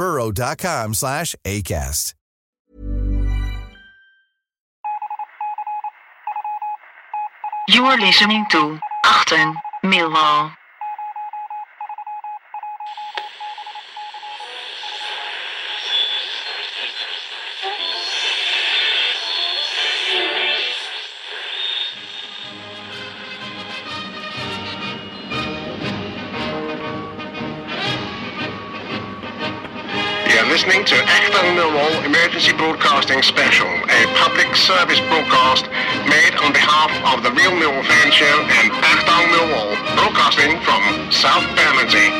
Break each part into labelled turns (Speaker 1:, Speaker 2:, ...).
Speaker 1: burrow.com slash ACAST.
Speaker 2: You're listening to Achten Millwall.
Speaker 3: Listening to Acton Millwall Emergency Broadcasting Special, a public service broadcast made on behalf of the Real Millwall Fan Show and Acton Millwall, broadcasting from South Bermondsey.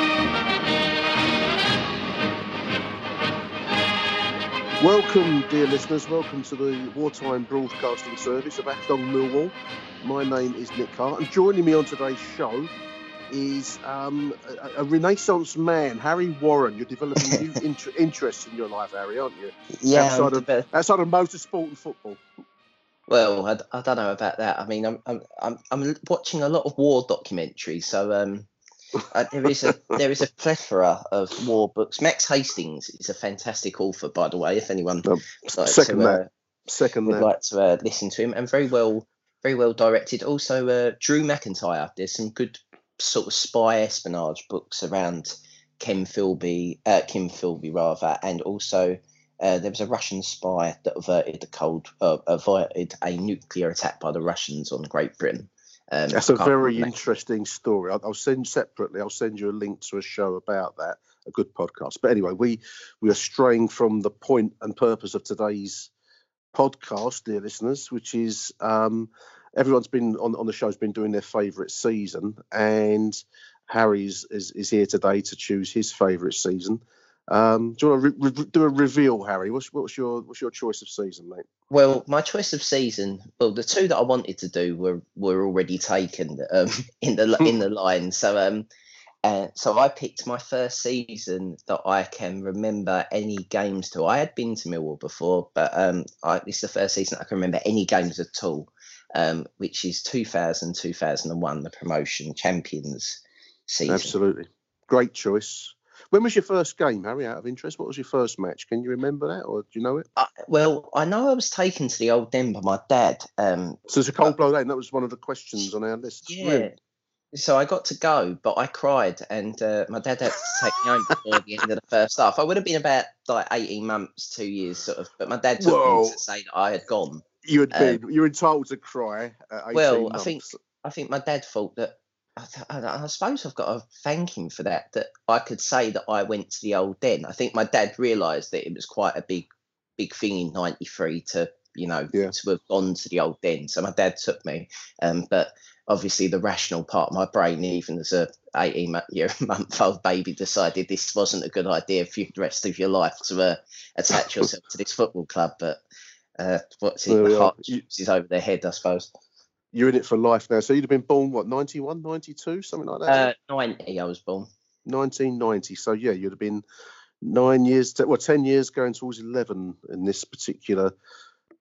Speaker 4: Welcome, dear listeners. Welcome to the wartime broadcasting service of Acton Millwall. My name is Nick Hart, and joining me on today's show is um, a, a Renaissance man, Harry Warren. You're developing new inter- interests in your life, Harry, aren't you?
Speaker 5: Yeah,
Speaker 4: outside of,
Speaker 5: deve-
Speaker 4: outside of motorsport and football.
Speaker 5: well, I don't know about that. I mean, I'm I'm I'm, I'm watching a lot of war documentaries, so um, uh, there is a there is a plethora of war books. Max Hastings is a fantastic author, by the way. If anyone
Speaker 4: Um,
Speaker 5: would like
Speaker 4: second
Speaker 5: to, uh,
Speaker 4: Second
Speaker 5: would
Speaker 4: that.
Speaker 5: like to uh, listen to him, and very well very well directed. Also, uh, Drew McIntyre. There's some good sort of spy espionage books around Ken Philby, uh, Kim Philby rather, and also uh, there was a Russian spy that averted the cold, uh, averted a nuclear attack by the Russians on Great Britain. Um,
Speaker 4: That's a very
Speaker 5: remember-
Speaker 4: interesting story. I'll, I'll send separately. I'll send you a link to a show about that. A good podcast. But anyway, we we are straying from the point and purpose of today's podcast, dear listeners, which is um, everyone's been on on the show's been doing their favourite season, and Harry's is, is here today to choose his favourite season. Um, do you want to re- re- do a reveal, Harry? What's what's your what's your choice of season, mate?
Speaker 5: Well, my choice of season, well, the two that I wanted to do were were already taken um, in the in the line. So um, uh, so I picked my first season that I can remember any games to. I had been to Millwall before, but um, I, this is the first season I can remember any games at all, um, which is 2000 2001, the promotion champions season.
Speaker 4: Absolutely, great choice. When was your first game, Harry? Out of interest, what was your first match? Can you remember that, or do you know it?
Speaker 5: I, well, I know I was taken to the old den by my dad. Um,
Speaker 4: So it's a cold blow then. That was one of the questions on our list.
Speaker 5: Yeah.
Speaker 4: Really?
Speaker 5: So I got to go, but I cried, and uh, my dad had to take me home before the end of the first half. I would have been about like eighteen months, two years, sort of. But my dad took
Speaker 4: Whoa.
Speaker 5: me to say that I had gone.
Speaker 4: You had
Speaker 5: Um,
Speaker 4: been. you were entitled to cry. At 18
Speaker 5: Well, I think- I think my dad thought that. I, th- I, suppose I've got to thank him for that. That I could say that I went to the old den. I think my dad realised that it was quite a big, big thing in '93 to you know
Speaker 4: Yeah.
Speaker 5: to have gone to the old den. So my dad took me, um, but obviously the rational part of my brain, even as a 18 mo- year month old baby, decided this wasn't a good idea for the rest of your life to uh, attach yourself to this football club. But uh, what's it? The heart is over their head, I suppose.
Speaker 4: You're in it for life now. So you'd have been born what 91, 92, something like that.
Speaker 5: Uh, 90, I was born.
Speaker 4: 1990. So yeah, you'd have been nine years, well, ten years going towards eleven in this particular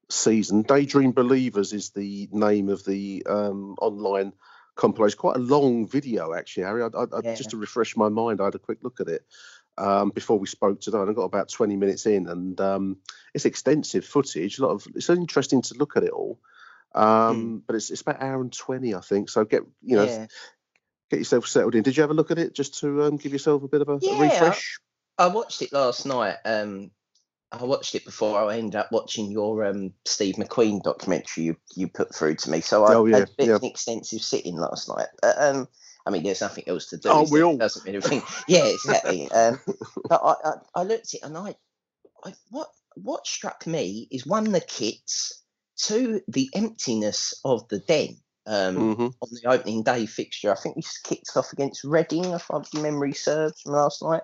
Speaker 4: season. Daydream Believers is the name of the um, online compilation. Quite a long video, actually, Harry. I, I, I-
Speaker 5: Yeah.
Speaker 4: Just to refresh my mind, I had a quick look at it um, before we spoke today, and I got about 20 minutes in, and um, it's extensive footage. A lot of it's interesting to look at it all. Um, But it's it's about hour and 20, I think. So get you know
Speaker 5: yeah.
Speaker 4: get yourself settled in. Did you have a look at it just to um, give yourself a bit of a, a
Speaker 5: Yeah,
Speaker 4: refresh?
Speaker 5: I watched it last night. Um, I watched it before I ended up watching your um, Steve McQueen documentary you, you put through to me. So I
Speaker 4: Oh, yeah,
Speaker 5: had a bit
Speaker 4: yeah.
Speaker 5: of an extensive sitting last night. But, um, I mean, there's nothing else to do.
Speaker 4: Oh, we all-
Speaker 5: doesn't really think. Yeah, exactly. um, but I, I, I looked at it and I, I, what what struck me is one the kits, two the emptiness of the den. Um,
Speaker 4: hmm
Speaker 5: on the opening day fixture. I think we kicked off against Reading, if my memory serves from last night.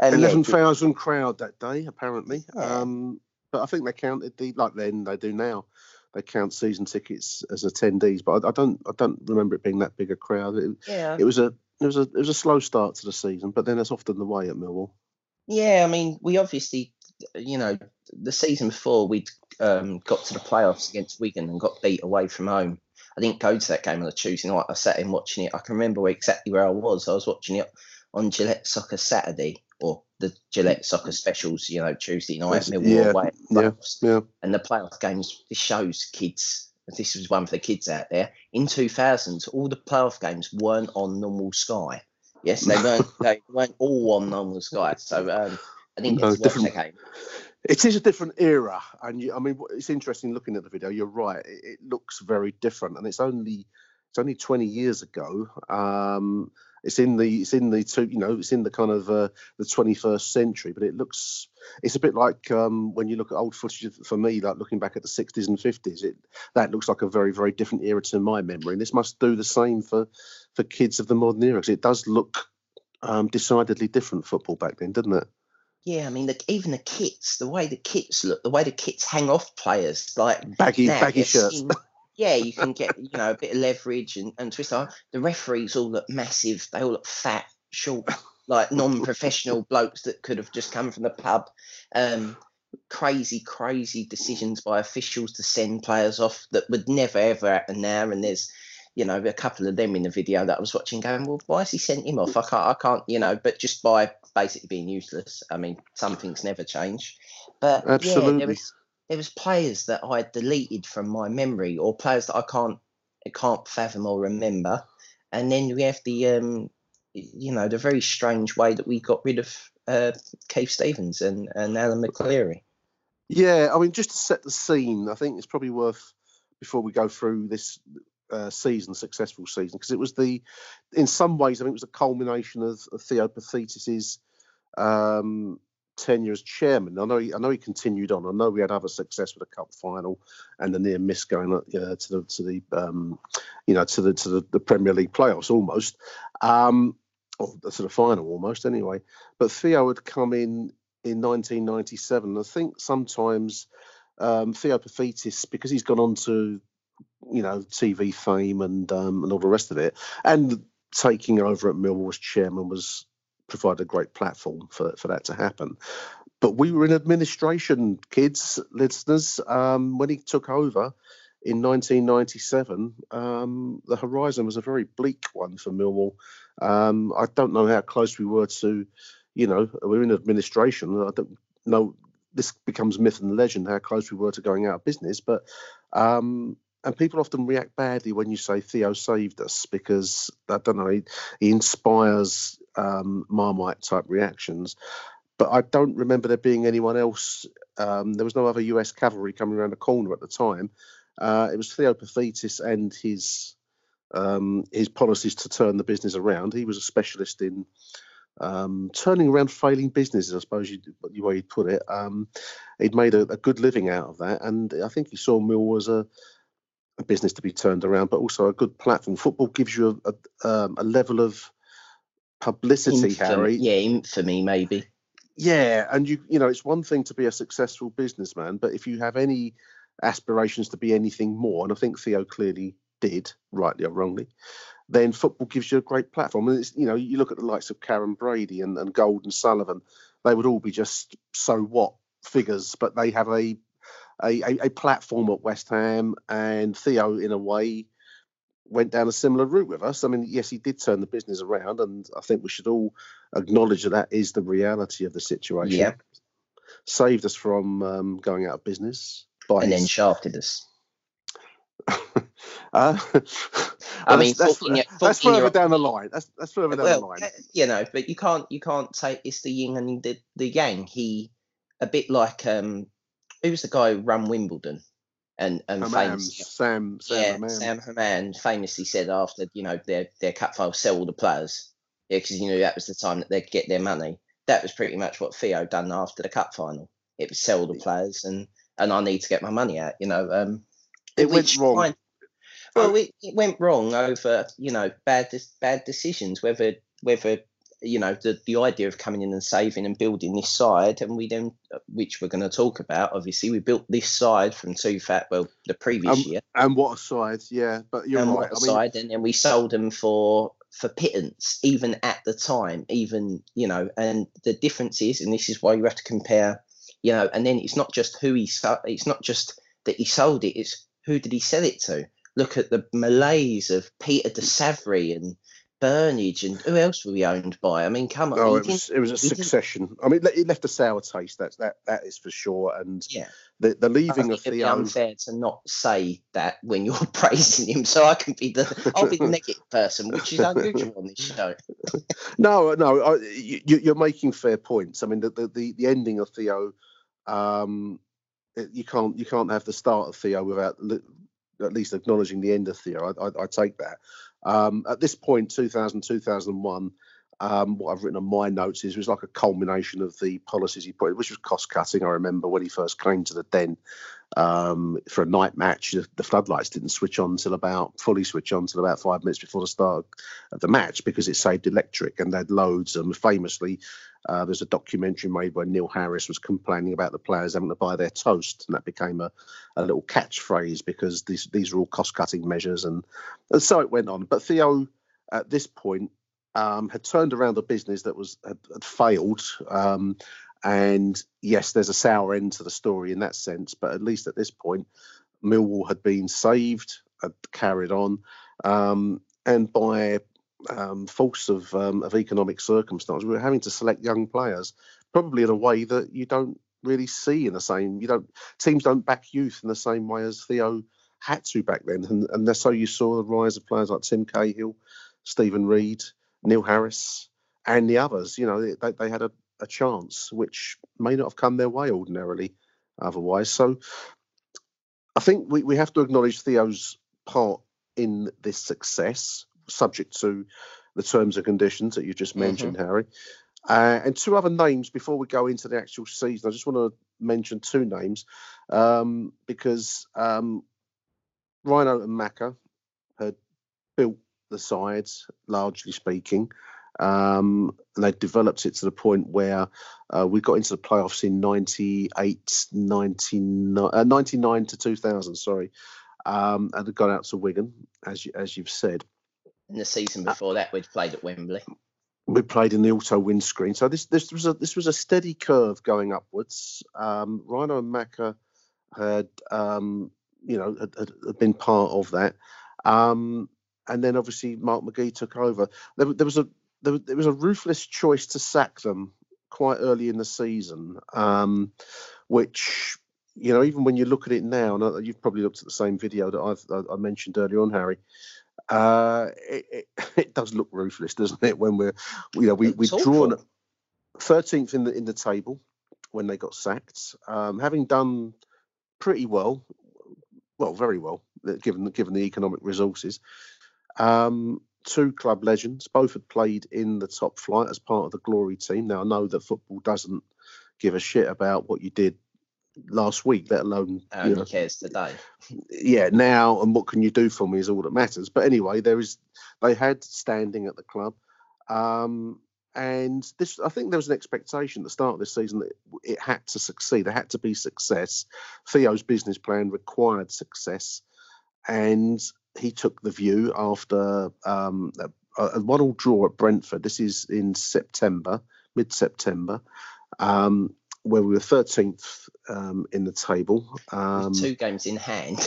Speaker 5: Um, yeah,
Speaker 4: Eleven
Speaker 5: it-
Speaker 4: crowd that day, apparently.
Speaker 5: Yeah.
Speaker 4: Um, but I think they counted the like then they do now. They count season tickets as attendees, but I, I don't I don't remember it being that big a crowd. It,
Speaker 5: yeah,
Speaker 4: it was a it was a it was a slow start to the season, but then that's often the way at Millwall.
Speaker 5: yeah. I mean, we obviously, you know, the season before we'd um, got to the playoffs against Wigan and got beat away from home. I didn't go to that game on a Tuesday night. I sat in watching it. I can remember exactly where I was. I was watching it on Gillette Soccer Saturday or the Gillette Soccer specials, you know, Tuesday night, Millwall
Speaker 4: yeah,
Speaker 5: away. playoffs.
Speaker 4: Yeah,
Speaker 5: and the playoff games this shows kids this was one for the kids out there in 2000s all the playoff games weren't on normal sky yes they weren't they weren't all on normal sky so um i didn't
Speaker 4: No,
Speaker 5: to
Speaker 4: different-
Speaker 5: game
Speaker 4: it is a different era, and you, I mean it's interesting looking at the video. You're right; it, it looks very different, and it's only it's only 20 years ago. Um, it's in the it's in the two you know it's in the kind of uh, the 21st century, but it looks it's a bit like um, when you look at old footage for me, like looking back at the 60s and 50s. It that looks like a very very different era to my memory, and this must do the same for for kids of the modern era 'cause it does look um, decidedly different football back then, doesn't it?
Speaker 5: yeah i mean the, even the kits the way the kits look the way the kits hang off players like
Speaker 4: Baggy
Speaker 5: now,
Speaker 4: baggy shirts.
Speaker 5: seeing- yeah, you can get you know a bit of leverage and, and twist. The referees all look massive. They all look fat, short, like non-professional blokes that could have just come from the pub. Um, crazy, crazy decisions by officials to send players off that would never ever happen now. And there's you know a couple of them in the video that I was watching, going, well, why has he sent him off? I can't, I can't, you know. But just by basically being useless. I mean, some things never change. But yeah,
Speaker 4: Absolutely.
Speaker 5: there was there was players that I had deleted from my memory, or players that I can't can't fathom or remember. And then we have the um, you know, the very strange way that we got rid of uh, Keith Stevens and, and Alan McLeary.
Speaker 4: Yeah, I mean, just to set the scene, I think it's probably worth before we go through this uh, season, successful season, because it was the, in some ways, I think it was the culmination of, of Theo Paphitis's um, tenure as chairman. I know, he, I know he continued on. I know we had other success with the cup final and the near miss going uh, to the to the um, you know to the to the, the Premier League playoffs almost, um, or to the final almost anyway. But Theo had come in in 1997. I think sometimes um, Theo Paphitis, because he's gone on to, you know, TV fame and um, and all the rest of it, and taking over at Millwall as chairman was provided a great platform for for that to happen. But we were in administration, kids, listeners, um, when he took over in 1997. Um, the horizon was a very bleak one for Millwall. Um, I don't know how close we were to you know, we're in administration. I don't know. This becomes myth and legend how close we were to going out of business, but um, and people often react badly when you say Theo saved us because I don't know. He, he inspires um, Marmite type reactions, but I don't remember there being anyone else. Um, there was no other U.S. cavalry coming around the corner at the time. Uh, it was Theo Paphitis and his um, his policies to turn the business around. He was a specialist in um, turning around failing businesses, I suppose you, the way you'd put it. Um, he'd made a, a good living out of that, and I think he saw Mill as a, a business to be turned around, but also a good platform. Football gives you a, a, um, a level of publicity,
Speaker 5: Infam-
Speaker 4: Harry.
Speaker 5: Yeah, infamy maybe.
Speaker 4: Yeah, and you you know it's one thing to be a successful businessman, but if you have any aspirations to be anything more, and I think Theo clearly did, rightly or wrongly, then football gives you a great platform. And it's you know you look at the likes of Karren Brady and, and Gold and Sullivan, they would all be just so what figures, but they have a a, a, a platform at West Ham, and Theo in a way went down a similar route with us. I mean, yes, he did turn the business around, and I think we should all acknowledge that that is the reality of the situation.
Speaker 5: Yeah.
Speaker 4: Saved us from um, going out of business. By
Speaker 5: And then shafted us.
Speaker 4: uh,
Speaker 5: I
Speaker 4: well,
Speaker 5: mean,
Speaker 4: that's, that's,
Speaker 5: talking it-
Speaker 4: that's further
Speaker 5: your-
Speaker 4: down the line. That's that's further down the line.
Speaker 5: uh, you know, but you can't you can't say it's the yin and the, the yang. He a bit like um, who was the guy who ran Wimbledon? And and
Speaker 4: Sam, Sam,
Speaker 5: yeah. Sam Hammam famously said after you know their their cup final, sell all the players, yeah, because you knew that was the time that they'd get their money. That was pretty much what Theo done after the cup final. It was sell the players and and I need to get my money out. You know, um,
Speaker 4: It went wrong.
Speaker 5: kind- well, it, it went wrong over you know bad bad decisions. Whether whether you know the the idea of coming in and saving and building this side, and we then which we're going to talk about. Obviously, we built this side from two fat well the previous
Speaker 4: Um,
Speaker 5: year
Speaker 4: And what a side, yeah. But you're
Speaker 5: and
Speaker 4: right.
Speaker 5: what
Speaker 4: I mean,
Speaker 5: side, and then we sold them for for pittance, even at the time, even you know. And the difference is, and this is why you have to compare, you know. And then it's not just who he sold. It's not just that he sold it. It's who did he sell it to? Look at the malaise of Peter de Savary and Burnige, and who else were we owned by? I mean, come on,
Speaker 4: Oh, it was it was a succession. I mean, it left a sour taste. That's that that is for sure. And
Speaker 5: yeah.
Speaker 4: the the leaving of Theo.
Speaker 5: unfair to not say that when you're praising him, so I can be the I'll be the negative person, which is unusual on this show.
Speaker 4: No, no, I, you, you're making fair points. I mean, the the, the, the ending of Theo, um, you can't you can't have the start of Theo without at least acknowledging the end of Theo. I, I, I take that. Um, at this point, 2000, 2001, um, what I've written on my notes is it was like a culmination of the policies he put, which was cost cutting. I remember when he first came to the den um, for a night match, the, floodlights didn't switch on until about fully switch on until about five minutes before the start of the match because it saved electric and they had loads. And famously, uh, there's a documentary made where Neil Harris was complaining about the players having to buy their toast, and that became a, a little catchphrase because these these are all cost cutting measures, and, and so it went on. But Theo, at this point, um, had turned around a business that was had, had failed. Um, and yes, there's a sour end to the story in that sense, but at least at this point, Millwall had been saved, had carried on, um, and by um, force of um, of economic circumstance, we were having to select young players, probably in a way that you don't really see in the same. You don't teams don't back youth in the same way as Theo had to back then, and and that's so you saw the rise of players like Tim Cahill, Stephen Reed, Neil Harris, and the others. You know, they, they had a, a chance which may not have come their way ordinarily, otherwise. So I think we, we have to acknowledge Theo's part in this success, subject to the terms and conditions that you just mentioned, Harry. Uh, and two other names before we go into the actual season. I just want to mention two names um, because um, Rhino and Macca had built the sides, largely speaking. Um, and they developed it to the point where uh, we got into the playoffs in 98, 99, uh, 99 to 2000, sorry. Um, and gone out to Wigan, as you, as you've said.
Speaker 5: And the season before that, we'd played at Wembley.
Speaker 4: we played in the auto windscreen. So this this was a this was a steady curve going upwards. Um, Rhino and Macca had um, you know had, had, had been part of that, um, and then obviously Mark McGhee took over. There, there was a there, was- there was a ruthless choice to sack them quite early in the season, um, which you know even when you look at it now, and you've probably looked at the same video that I've I I mentioned earlier on, Harry. Uh, it, it, it does look ruthless, doesn't it? When we're, you know, we we've drawn thirteenth in the in the table when they got sacked, um, having done pretty well, well, very well, given the given the economic resources. Um, two club legends, both had played in the top flight as part of the glory team. Now I know that football doesn't give a shit about what you did last week, let alone you know,
Speaker 5: cares today.
Speaker 4: yeah, now and what can you do for me is all that matters. But anyway, there is they had standing at the club. Um, and this, I think there was an expectation at the start of this season that it had to succeed. There had to be success. Theo's business plan required success, and he took the view after um, a, a one-all draw at Brentford. This is in September, mid-September, um, where we were 13th um, in the table. Um,
Speaker 5: two games in hand.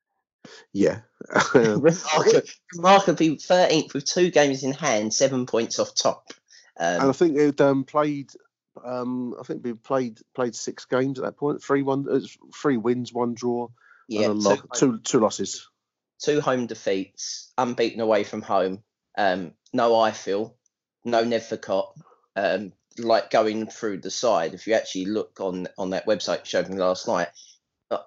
Speaker 4: yeah,
Speaker 5: Remarkably, remarkably 13th with two games in hand, seven points off top.
Speaker 4: and I
Speaker 5: Um,
Speaker 4: think they'd um, played. Um, I think we played played six games at that point. Three one, uh, three wins, one draw,
Speaker 5: yeah,
Speaker 4: and a
Speaker 5: two,
Speaker 4: two two losses.
Speaker 5: Two home defeats, unbeaten away from home. Um, no Ifill, no Nethercott. Um, like going through the side, if you actually look on on that website showed me last night,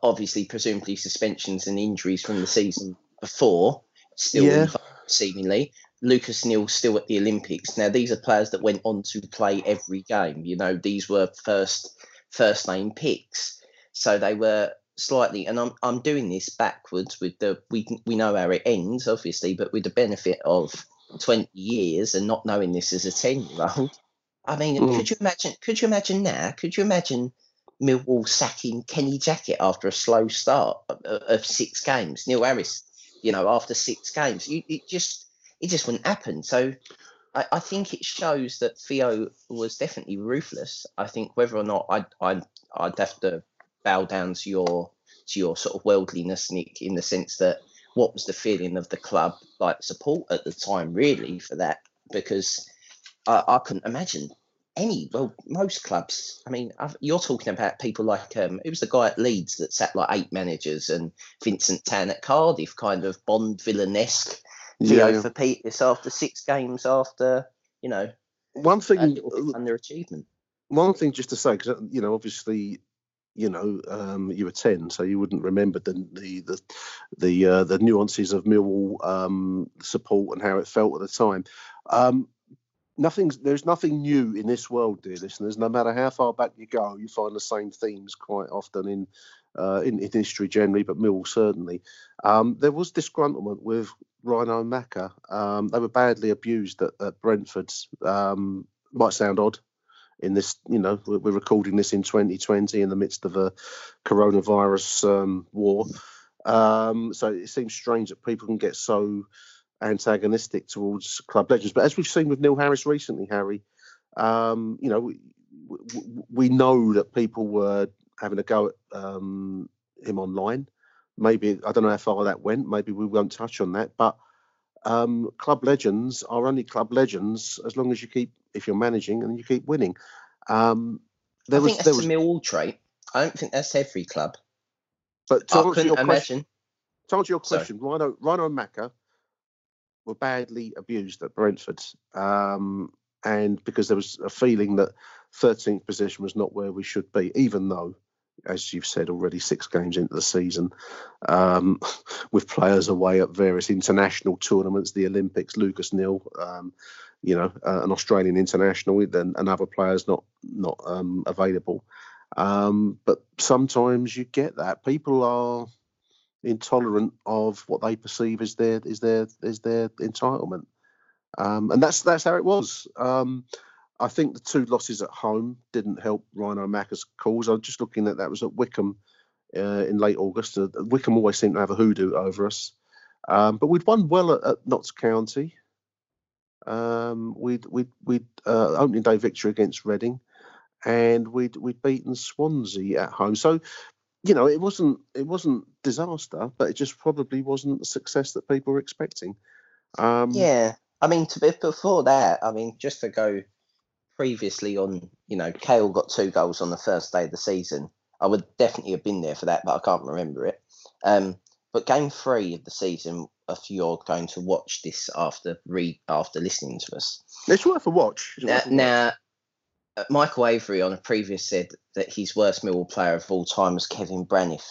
Speaker 5: obviously presumably suspensions and injuries from the season before still
Speaker 4: Yeah.
Speaker 5: involved, seemingly. Lucas Neill still at the Olympics. Now these are players that went on to play every game. You know, these were first first name picks, so they were slightly. And I'm I'm doing this backwards with the we we know how it ends, obviously, but with the benefit of 20 years and not knowing this as a 10 year old. I mean,
Speaker 4: Mm.
Speaker 5: could you imagine? Could you imagine now? Could you imagine Millwall sacking Kenny Jackett after a slow start of, of six games? Neil Harris, you know, after six games, you, it just it just wouldn't happen. So I, I think it shows that Theo was definitely ruthless. I think whether or not I'd I'd, I'd have to bow down to your to your sort of worldliness, Nick, in the sense that what was the feeling of the club like support at the time, really, for that? Because I, I couldn't imagine any. Well, most clubs. I mean, I've, you're talking about people like um, it was the guy at Leeds that sat like eight managers, and Vincent Tan at Cardiff, kind of Bond villain-esque. Theo
Speaker 4: Yeah.
Speaker 5: for Peters after six games after you know
Speaker 4: One thing,
Speaker 5: underachievement.
Speaker 4: one thing just to say, because you know, obviously, you know, um, you were ten, so you wouldn't remember the the the the, uh, the nuances of Millwall um, support and how it felt at the time. Um, nothing's there's nothing new in this world, dear listeners. No matter how far back you go, you find the same themes quite often in uh, in, in history generally, but Millwall certainly. Um, there was disgruntlement with Rhino Macca. Um, they were badly abused at, at Brentford. Um, might sound odd in this, you know, we're, recording this in 2020 in the midst of a coronavirus um, war. Um, so it seems strange that people can get so antagonistic towards club legends. But as we've seen with Neil Harris recently, Harry, um, you know, we, we, we know that people were having a go at um, him online. Maybe I don't know how far that went. Maybe we won't touch on that. But um, club legends are only club legends as long as you keep, if you're managing and you keep winning. Um, there
Speaker 5: I
Speaker 4: was,
Speaker 5: think that's
Speaker 4: there was,
Speaker 5: a Millwall trait. I don't think that's every club.
Speaker 4: but to
Speaker 5: I
Speaker 4: answer your question, to answer your
Speaker 5: Sorry.
Speaker 4: question, Rhino, Rhino and Macca were badly abused at Brentford, um, and because there was a feeling that 13th position was not where we should be, even though, as you've said already, six games into the season, um, with players away at various international tournaments, the Olympics, Lucas Neill, um, you know, uh, an Australian international, then and other players not not um, available. Um, but sometimes you get that people are intolerant of what they perceive as their is their is their entitlement, um, and that's that's how it was. Um, I think the two losses at home didn't help Rhino Macca's cause. I was just looking at that was at Wycombe uh, in late August. Uh, Wycombe always seemed to have a hoodoo over us, um, but we'd won well at, at Notts County. Um, we'd we'd we'd uh, opening day victory against Reading, and we'd we'd beaten Swansea at home. So you know, it wasn't it wasn't disaster, but it just probably wasn't the success that people were expecting. Um,
Speaker 5: Yeah, I mean, to be before that, I mean, just to go previously on, you know, Kale got two goals on the first day of the season. I would definitely have been there for that, but I can't remember it. Um, but game three of the season, if you're going to watch this after re after listening to us,
Speaker 4: it's worth a watch.
Speaker 5: Now,
Speaker 4: worth a watch.
Speaker 5: now uh, Michael Avery on a previous said that his worst Millwall player of all time was Kevin Braniff.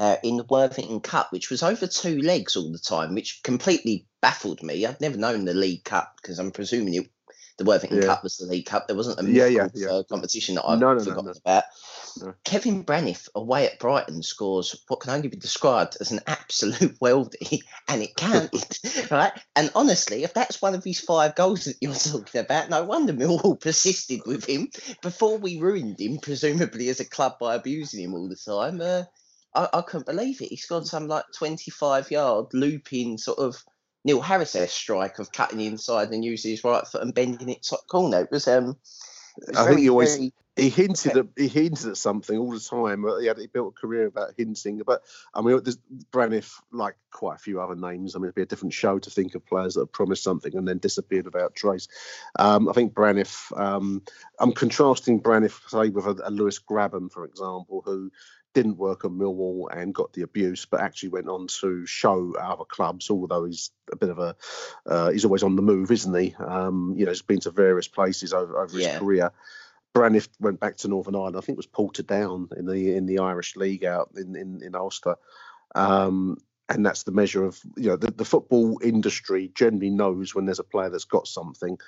Speaker 5: Uh, in the Worthington Cup, which was over two legs all the time, which completely baffled me. I'd never known the League Cup because I'm presuming it, the Worthington
Speaker 4: Yeah.
Speaker 5: Cup was the League Cup. There wasn't a
Speaker 4: Yeah, yeah, yeah.
Speaker 5: uh, competition that I've
Speaker 4: No, no,
Speaker 5: forgotten
Speaker 4: no.
Speaker 5: about. Kevin Braniff away at Brighton scores what can only be described as an absolute weldy, and it counted, right? And honestly, if that's one of his five goals that you're talking about, no wonder Millwall persisted with him before we ruined him, presumably as a club by abusing him all the time. Uh, I, I couldn't believe it. He scored some like 25 yard looping sort of Neil Harris strike of cutting the inside and using his right foot and bending it top corner. It was um. it was
Speaker 4: I think he always-
Speaker 5: very-
Speaker 4: he hinted at he hinted at something all the time. He had he built a career about hinting. But I mean, there's Braniff, like quite a few other names. I mean, it'd be a different show to think of players that have promised something and then disappeared without trace. Um, I think Braniff. Um, I'm contrasting Braniff, say, with a, a Lewis Grabban, for example, who didn't work at Millwall and got the abuse, but actually went on to show other clubs. Although he's a bit of a, uh, he's always on the move, isn't he? Um, you know, he's been to various places over, over
Speaker 5: Yeah.
Speaker 4: his career. Braniff went back to Northern Ireland. I think it was Portadown in the in the Irish League out in in, in Ulster. Um, and that's the measure of you know the, the football industry generally knows when there's a player that's got something.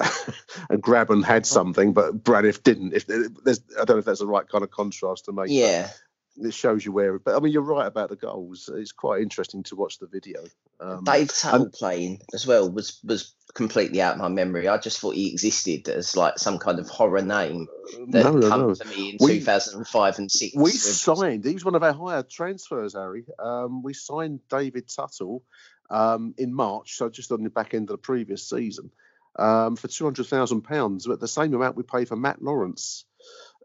Speaker 4: and Grabban had something, but Braniff didn't. If there's, I don't know if that's the right kind of contrast to make.
Speaker 5: Yeah,
Speaker 4: it shows you where. But I mean, you're right about the goals. It's quite interesting to watch the video. Um,
Speaker 5: Dave Tuttle playing as well was was completely out of my memory. I just thought he existed as like some kind of horror name that
Speaker 4: no, no,
Speaker 5: come
Speaker 4: no.
Speaker 5: to me in
Speaker 4: We-
Speaker 5: 2005 and six.
Speaker 4: We signed. He was one of our higher transfers, Harry. Um, we signed David Tuttle um, in March, so just on the back end of the previous season, um, for two hundred thousand pounds, but the same amount we pay for Matt Lawrence.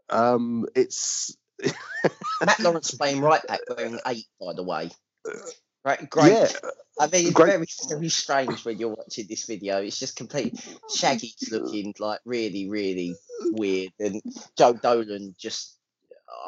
Speaker 4: Um, it's
Speaker 5: Matt Lawrence playing right back wearing eight, by the way. Right, great.
Speaker 4: yeah,
Speaker 5: I mean, it's
Speaker 4: Great.
Speaker 5: very, very strange when you're watching this video. It's just complete. Shaggy's looking like really, really weird, and Joe Dolan just.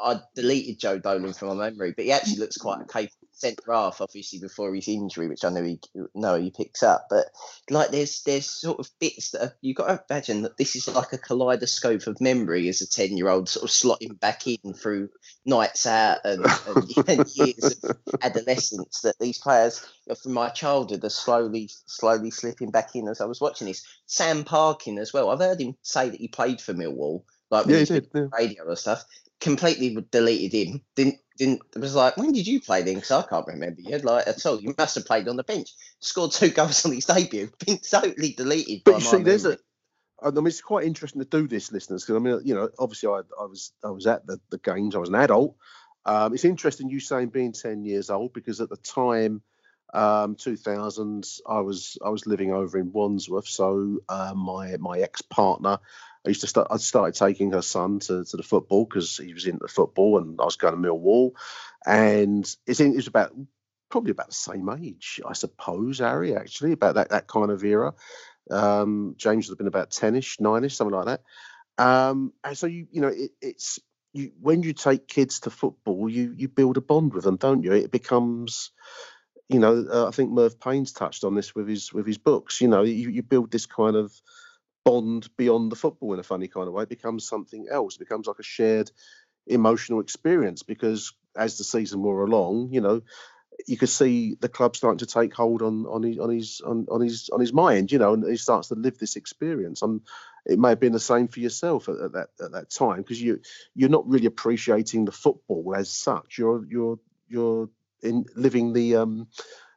Speaker 5: I deleted Joe Dolan from my memory, but he actually looks quite a capable centre half, obviously before his injury, which I know he know he picks up. But like, there's there's sort of bits that you've got to imagine that this is like a kaleidoscope of memory as a ten year old, sort of slotting back in through nights out and, and, and years of adolescence that these players you know, from my childhood are slowly slowly slipping back in as I was watching this. Sam Parkin as well. I've heard him say that he played for Millwall, like
Speaker 4: yeah, he did. Yeah.
Speaker 5: radio and stuff. Completely deleted him. Didn't didn't it was like, when did you play then? Because I can't remember you like at all. You must have played on the bench. Scored two goals on his debut. Been totally deleted.
Speaker 4: But
Speaker 5: by
Speaker 4: you
Speaker 5: my
Speaker 4: see, there's
Speaker 5: memory.
Speaker 4: a. I mean, it's quite interesting to do this, listeners, because I mean, you know, obviously, I, I was I was at the, the games. I was an adult. Um, it's interesting you saying being ten years old because at the time, um, 2000, I was I was living over in Wandsworth. So uh, my my ex partner, I used to start. I started taking her son to, to the football because he was into football, and I was going to Millwall, and it's in, it was about probably about the same age, I suppose, Harry. Actually, about that that kind of era. Um, James would have been about ten-ish, nine-ish, something like that. Um, and so you you know it, it's you when you take kids to football, you you build a bond with them, don't you? It becomes you know, uh, I think Merv Payne's touched on this with his with his books. You know, you, you build this kind of bond beyond the football in a funny kind of way. It becomes something else. It becomes like a shared emotional experience because as the season wore along, you know, you could see the club starting to take hold on on his on his on, on his on his mind, you know, and he starts to live this experience. And it may have been the same for yourself at, at that at that time because you you're not really appreciating the football as such. You're you're you're in living the um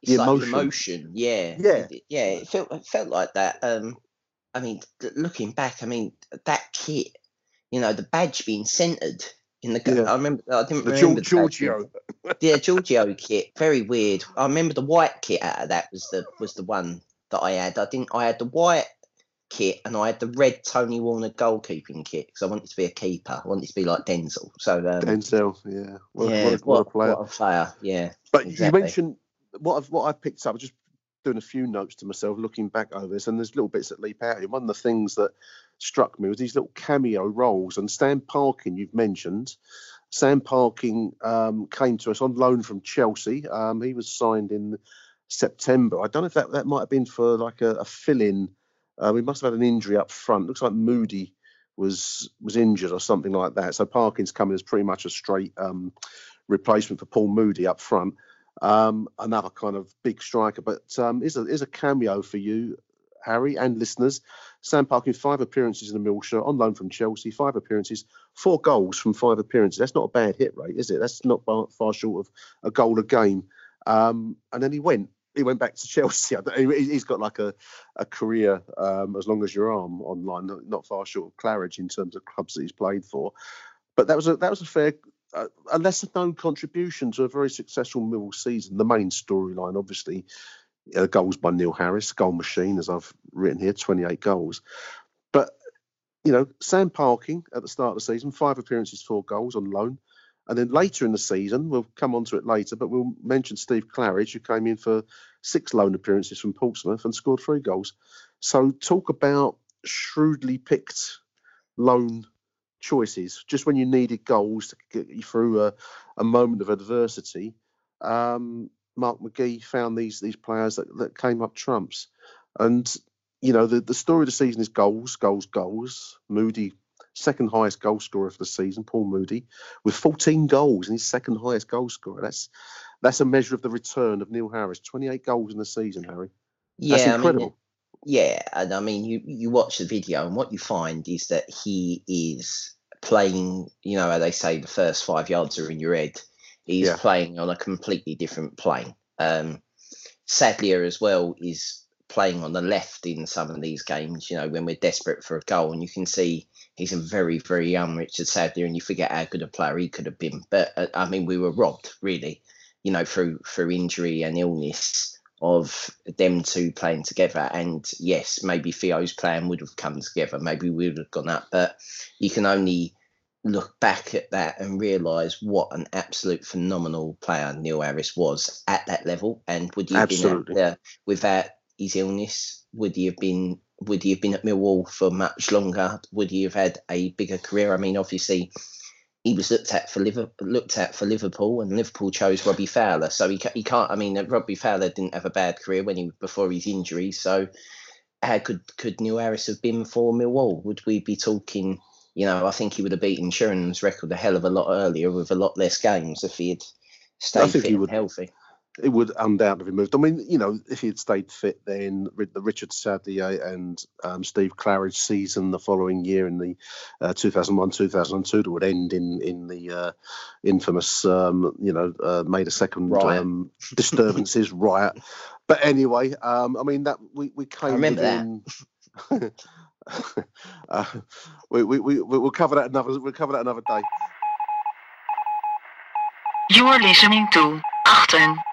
Speaker 4: the
Speaker 5: like
Speaker 4: emotion.
Speaker 5: emotion. Yeah.
Speaker 4: Yeah.
Speaker 5: Yeah. It felt it felt like that. Um I mean, looking back, I mean, that kit, you know, the badge being centered in the
Speaker 4: Yeah.
Speaker 5: I remember I didn't
Speaker 4: the
Speaker 5: remember
Speaker 4: Gior-
Speaker 5: the
Speaker 4: Giorgio.
Speaker 5: Yeah, Giorgio kit, very weird. I remember the white kit out of that was the was the one that I had. I didn't I had the white kit and I had the red Tony Warner goalkeeping kit because I wanted to be a keeper. I wanted to be like Denzel. So um,
Speaker 4: Denzel, yeah, what,
Speaker 5: yeah,
Speaker 4: what, a, what a player.
Speaker 5: What a player. Yeah.
Speaker 4: But
Speaker 5: Exactly.
Speaker 4: you mentioned what I've what I picked up. Just doing a few notes to myself, looking back over this, and there's little bits that leap out. here. One of the things that struck me was these little cameo roles. And Stan Parkin, you've mentioned. Sam Parkin um, came to us on loan from Chelsea. Um, he was signed in September. I don't know if that, that might have been for like a, a fill-in. Uh, we must have had an injury up front. Looks like Moody was was injured or something like that. So Parkin's coming as pretty much a straight um, replacement for Paul Moody up front. Um, another kind of big striker, but um, is a is a cameo for you, Harry, and listeners. Sam Parkin, five appearances in the Mill shirt on loan from Chelsea, five appearances, four goals from five appearances. That's not a bad hit rate, is it? That's not far, far short of a goal a game. Um, and then he went. He went back to Chelsea. He- He's got like a, a career um, as long as your arm online, not- not far short of Claridge in terms of clubs that he's played for. But that was a that was a fair, a lesser known contribution to a very successful Millwall season. The main storyline, obviously, uh, goals by Neil Harris, goal machine, as I've written here, 28 goals. But you know, Sam Parkin at the start of the season, five appearances, four goals on loan. And then later in the season, we'll come on to it later, but we'll mention Steve Claridge, who came in for six loan appearances from Portsmouth and scored three goals. So talk about shrewdly picked loan choices. Just when you needed goals to get you through a, a moment of adversity, um, Mark McGhee found these these players that, that came up trumps. And you know the the story of the season is goals, goals, goals. Moody second highest goal scorer for the season, Paul Moody, with 14 goals and his second highest goal scorer. That's that's a measure of the return of Neil Harris. 28 goals in the season, Harry.
Speaker 5: Yeah,
Speaker 4: That's incredible.
Speaker 5: I mean, yeah, and I mean, you you watch the video, and what you find is that he is playing. You know, they say the first five yards are in your head. He's
Speaker 4: Yeah.
Speaker 5: playing on a completely different plane. Um, Sadlier as well is playing on the left in some of these games. You know, when we're desperate for a goal, and you can see he's a very very young Richard Sadlier, and you forget how good a player he could have been. But uh, I mean, we were robbed really. You know, through through injury and illness of them two playing together. And yes, maybe Theo's plan would have come together. Maybe we would have gone up. But you can only look back at that and realise what an absolute phenomenal player Neil Harris was at that level. And would he have
Speaker 4: Absolutely.
Speaker 5: been there without his illness? Would he have been? Would he have been at Millwall for much longer? Would he have had a bigger career? I mean, obviously, he was looked at for Liverpool, looked at for Liverpool, and Liverpool chose Robbie Fowler. So he, he can't. I mean, Robbie Fowler didn't have a bad career when he before his injury. So how could could Neil Harris have been for Millwall? Would we be talking? You know, I think he would have beaten Sheeran's record a hell of a lot earlier with a lot less games if he had stayed fit
Speaker 4: he
Speaker 5: and healthy.
Speaker 4: It would undoubtedly have moved. I mean, you know, if he had stayed fit, then the Richard Sadlier and um, Steve Claridge season the following year in the uh, 2001-2002 that would end in in the uh, infamous, um, you know, uh, May the second
Speaker 5: Riot.
Speaker 4: um, disturbances riot. But anyway, um, I mean that we we came
Speaker 5: remember that.
Speaker 4: within. uh, we, we, we, we'll cover that another we'll cover that another day.
Speaker 2: You are listening to Achten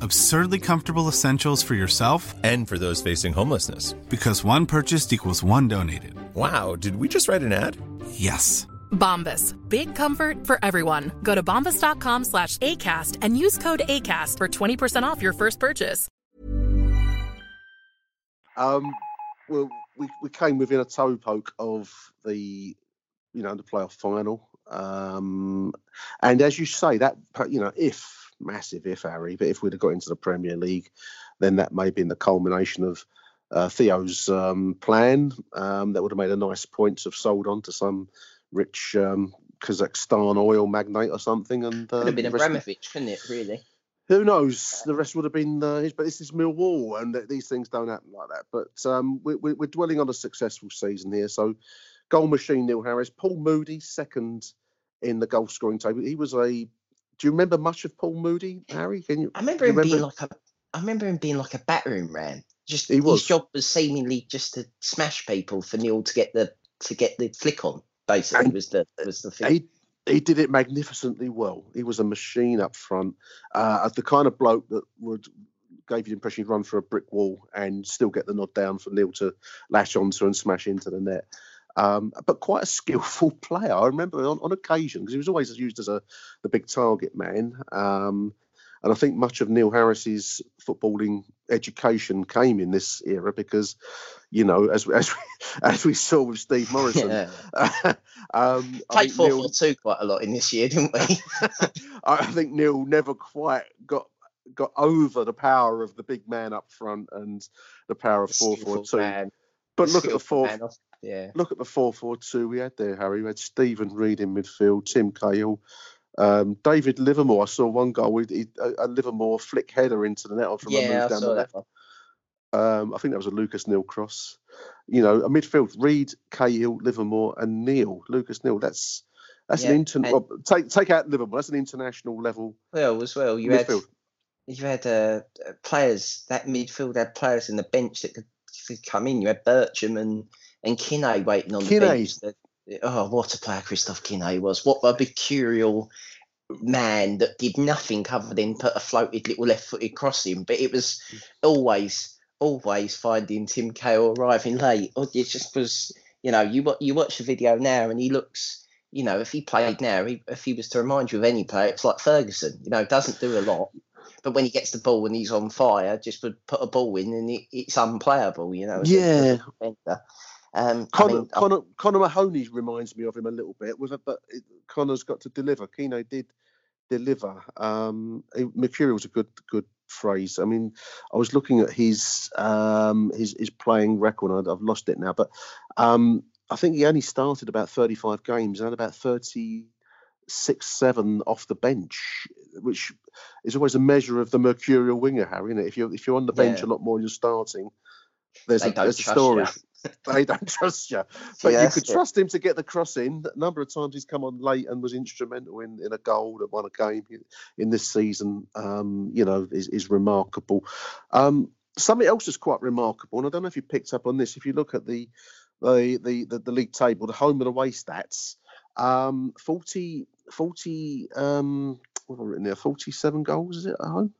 Speaker 6: Absurdly comfortable essentials for yourself
Speaker 7: And for those facing homelessness.
Speaker 6: because one purchased equals one donated.
Speaker 7: Wow, did we just write an ad?
Speaker 6: Yes.
Speaker 8: Bombas. Big comfort for everyone. Go to bombas.com slash ACAST and use code ACAST for 20% off your first purchase.
Speaker 4: Um, well, we, we came within a toe poke of the, you know, the playoff final. Um, and as you say, that you know, if massive if Harry, but if we'd have got into the Premier League, then that may have been the culmination of uh, Theo's um, plan. Um, that would have made a nice points have sold on to some rich um, Kazakhstan oil magnate or something, and uh,
Speaker 5: Could have been Abramovich, couldn't it? Really?
Speaker 4: who knows? The rest would have been uh, his, but this is Millwall, and th- these things don't happen like that. But um, we, we, we're dwelling on a successful season here. So, goal machine Neil Harris, Paul Moody second in the goal scoring table. He was a. Do you remember much of Paul Moody, Harry? Can you?
Speaker 5: I remember
Speaker 4: you
Speaker 5: him being like a. I remember him being like a battering ram. Just
Speaker 4: He was.
Speaker 5: his job was seemingly just to smash people for Neil to get the to get the flick on. Basically,
Speaker 4: And
Speaker 5: was the was the thing.
Speaker 4: he he did it magnificently well. He was a machine up front, uh, the kind of bloke that would gave you the impression he'd run for a brick wall and still get the nod down for Neil to lash onto and smash into the net. Um, but quite a skillful player. I remember on, on occasion because he was always used as a the big target man. Um, and I think much of Neil Harris's footballing education came in this era because, you know, as as we, as we saw with Steve Morison,
Speaker 5: Yeah.
Speaker 4: um, I
Speaker 5: Played four
Speaker 4: Neil-
Speaker 5: four two quite a lot in this year, didn't we?
Speaker 4: I think Neil never quite got got over the power of the big man up front and the power of four four two.
Speaker 5: man,
Speaker 4: But look at the four
Speaker 5: man off- Yeah.
Speaker 4: look at the four four two we had there, Harry. We had Stephen Reed in midfield, Tim Cahill, um, David Livermore. I saw one goal with a, a Livermore flick header into the net from a
Speaker 5: Yeah,
Speaker 4: move
Speaker 5: I
Speaker 4: down the left. Um, I think that was a Lucas Neill cross. You know, a midfield: Reed, Cahill, Livermore, and Neil. Lucas Neill. That's that's
Speaker 5: Yeah,
Speaker 4: an inter- well, take take out Livermore. That's an international level
Speaker 5: Well, as well, you had you had uh, players that midfield had players in the bench that could, could come in. You had Bircham and and Kinet waiting on the bench. That, oh, what a player Christophe Kinet was! What a mercurial man that did nothing other than put a floated little left-footed cross in. But it was always, always finding Tim Cahill arriving late. Or it just was, you know, you you watch the video now and he looks. You know, if he played now, he, if he was to remind you of any player, it's like Ferguson. You know, doesn't do a lot, but when he gets the ball and he's on fire, just would put a ball in and it, it's unplayable. You know. as a- as a
Speaker 4: Yeah.
Speaker 5: Um, I
Speaker 4: Connor,
Speaker 5: mean,
Speaker 4: Connor, Connor Mahoney reminds me of him a little bit, with a, but it, Connor's got to deliver. Keno did deliver. Um, mercurial's a good good phrase. I mean, I was looking at his um, his his playing record. and I've lost it now, but um, I think he only started about 35 games and had about 36, seven off the bench, which is always a measure of the mercurial winger, Harry. Isn't it? If you're if you're on the bench
Speaker 5: Yeah.
Speaker 4: a lot more, than you're starting. There's
Speaker 5: They
Speaker 4: a, there's a story.
Speaker 5: you.
Speaker 4: they don't trust you. But you could trust him to get the cross in. A number of times he's come on late and was instrumental in, in a goal that won a game in this season. Um, you know, is, is remarkable. Um, something else is quite remarkable, and I don't know if you picked up on this. If you look at the the the, the, the league table, the home and away stats, um, 40, 40 um, what have I written there? 47 goals, is it at home?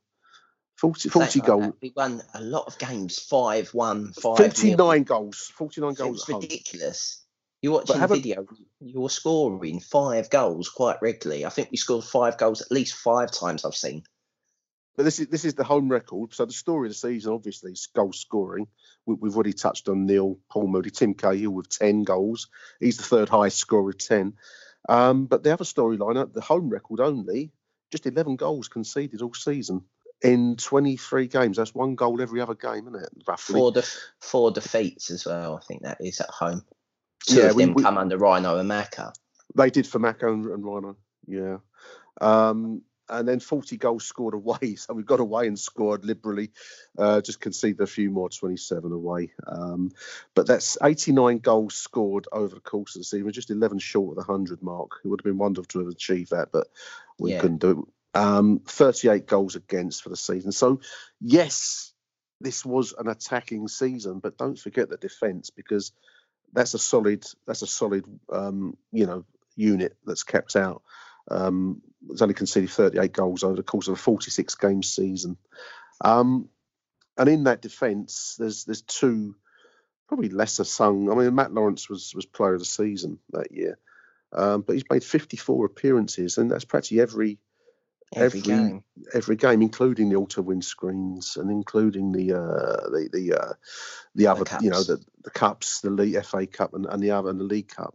Speaker 4: 40, 40
Speaker 5: like
Speaker 4: goals.
Speaker 5: We won a lot of games, five one, five nil.
Speaker 4: 49 goals. 49
Speaker 5: It
Speaker 4: goals home.
Speaker 5: ridiculous. You're watching the video, you're scoring five goals quite regularly. I think we scored five goals at least five times I've seen.
Speaker 4: But this is this is the home record. So the story of the season, obviously, is goal scoring. We, we've already touched on Neil, Paul Moody, Tim Cahill with ten goals. He's the third highest scorer with ten. Um, but the other storyline, uh, the home record only, just eleven goals conceded all season in twenty three games. That's one goal every other game, isn't it? Roughly.
Speaker 5: Four, def- four defeats as well, I think that is at home. Two
Speaker 4: Yeah,
Speaker 5: of
Speaker 4: we-
Speaker 5: them
Speaker 4: we-
Speaker 5: come under Rhino and Macca.
Speaker 4: They did for Mako and, and Rhino. Yeah. Um, and then 40 goals scored away. So we've got away and scored liberally. Uh, just conceded a few more, 27 away. Um, but that's 89 goals scored over the course of the season. We're just 11 short of the 100 mark. It would have been wonderful to have achieved that, but we
Speaker 5: Yeah.
Speaker 4: couldn't do it. Um, 38 goals against for the season. So, yes, this was an attacking season, but don't forget the defence because that's a solid that's a solid um, you know unit that's kept out. Um, it's only conceded 38 goals over the course of a 46 game season. Um, and in that defence, there's there's two probably lesser sung. I mean, Matt Lawrence was was player of the season that year, um, but he's made 54 appearances, and that's practically every
Speaker 5: Every, game.
Speaker 4: every game, including the auto windscreens and including the uh, the the uh, the other, you know, the the cups, the league FA Cup and, and the other and the League Cup.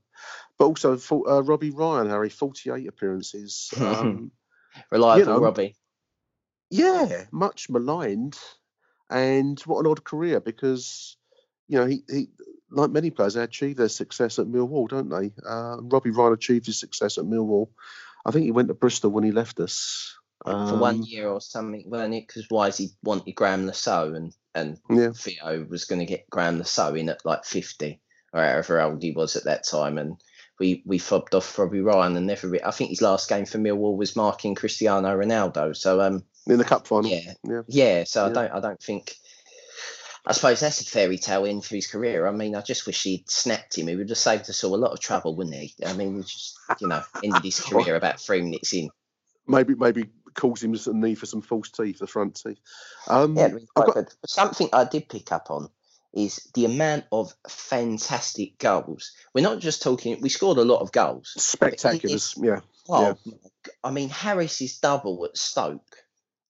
Speaker 4: But also for uh, Robbie Ryan, Harry, 48 appearances. Um,
Speaker 5: Reliable
Speaker 4: know,
Speaker 5: Robbie.
Speaker 4: yeah, much maligned, and what an odd career because you know he, he like many players they achieve their success at Millwall, don't they? Uh, Robbie Ryan achieved his success at Millwall. I think he went to Bristol when he left us.
Speaker 5: for one
Speaker 4: Um,
Speaker 5: year or something, weren't it? Because Wisey wanted Graeme Le Saux and and
Speaker 4: Yeah.
Speaker 5: Theo was going to get Graeme Le Saux in at like fifty or however old he was at that time, and we we fobbed off Robbie Ryan and never. Re- I think his last game for Millwall was marking Cristiano Ronaldo. So um
Speaker 4: in the cup final.
Speaker 5: yeah
Speaker 4: yeah.
Speaker 5: yeah. So I don't I don't think. I suppose that's a fairy tale end for his career. I mean, I just wish he'd snapped him. He would have saved us all a lot of trouble, wouldn't he? I mean, we just, you know, ended his career about three minutes in.
Speaker 4: maybe maybe caused him a need for some false teeth, the front teeth. Um,
Speaker 5: Yeah,
Speaker 4: got-.
Speaker 5: Something I did pick up on is the amount of fantastic goals. We're not just talking. We scored a lot of goals.
Speaker 4: spectaculars. Yeah,
Speaker 5: Oh, I mean, Harris's double at Stoke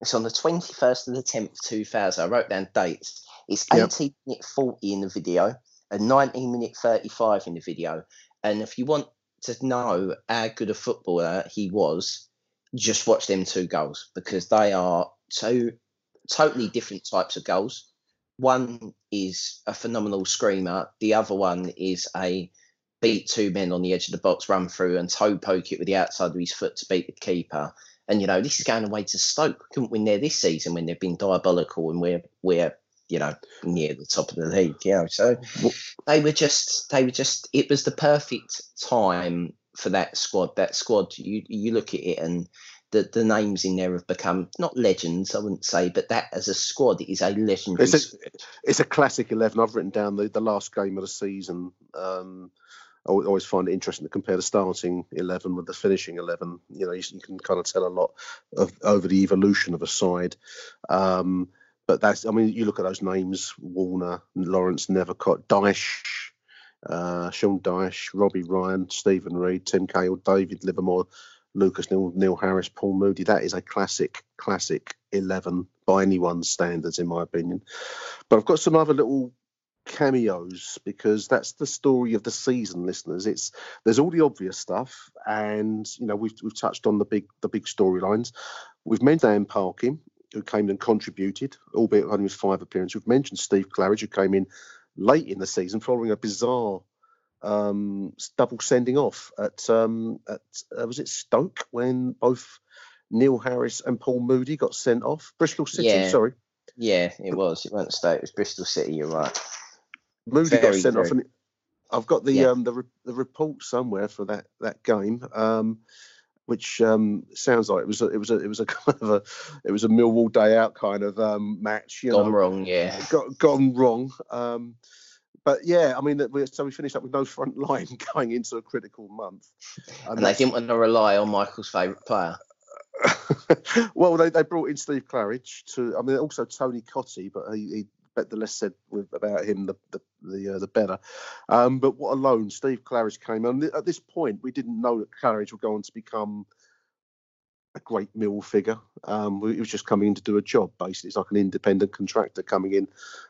Speaker 5: It's on the 21st of the 10th, 2000. I wrote down dates. It's
Speaker 4: Yep.
Speaker 5: 18 minute 40 in the video and 19 minute 35 in the video. And if you want to know how good a footballer he was, just watch them two goals because they are two totally different types of goals. One is a phenomenal screamer, the other one is a beat two men on the edge of the box, run through and toe poke it with the outside of his foot to beat the keeper. And you know, this is going away to Stoke. We couldn't win there this season when they've been diabolical and we're we're you know near the top of the league. You know, so they were just they were just it was the perfect time for that squad. That squad, you you look at it and the, the names in there have become not legends, I wouldn't say, but that as a squad it is a legendary.
Speaker 4: It's a, it's a classic 11. I've written down the, the last game of the season. Um, I always find it interesting to compare the starting 11 with the finishing 11. You know, you, you can kind of tell a lot of, over the evolution of a side. Um, but that's, I mean, you look at those names Warner, Lawrence Nethercott, Dyche, uh, Sean Dyche, Robbie Ryan, Steven Reid, Tim Cahill, David Livermore, Lucas Neill, Neil Harris, Paul Moody. That is a classic, classic 11 by anyone's standards, in my opinion. But I've got some other little cameos because that's the story of the season, listeners. It's there's all the obvious stuff, and you know we've we've touched on the big the big storylines. We've mentioned Sam Parkin, who came and contributed, albeit only with five appearances. We've mentioned Steve Claridge, who came in late in the season following a bizarre um, double sending off at um, at uh, was it Stoke when both Neil Harris and Paul Moody got sent off. Bristol City,
Speaker 5: Yeah.
Speaker 4: sorry.
Speaker 5: Yeah, it was. It wasn't Stoke. It was Bristol City. You're right.
Speaker 4: Moody got
Speaker 5: Very,
Speaker 4: sent off, and I've got the
Speaker 5: Yeah.
Speaker 4: um the re- the report somewhere for that that game, um, which um sounds like it was a, it was a it was a kind of a it was a Millwall day out kind of um match. You
Speaker 5: Gone
Speaker 4: know,
Speaker 5: wrong. Yeah.
Speaker 4: got gone wrong. Um, but yeah, I mean, so we finished up with no front line going into a critical month.
Speaker 5: And they didn't want to rely on Michael's favourite player.
Speaker 4: well, they, they brought in Steve Claridge to. I mean, also Tony Cottee, but he, he bet the less said about him, the the the, uh, the better. Um, but what a loan Steve Claridge came on. At this point, we didn't know that Claridge would go on to become a great mill figure. Um, he was just coming in to do a job. Basically, it's like an independent contractor coming in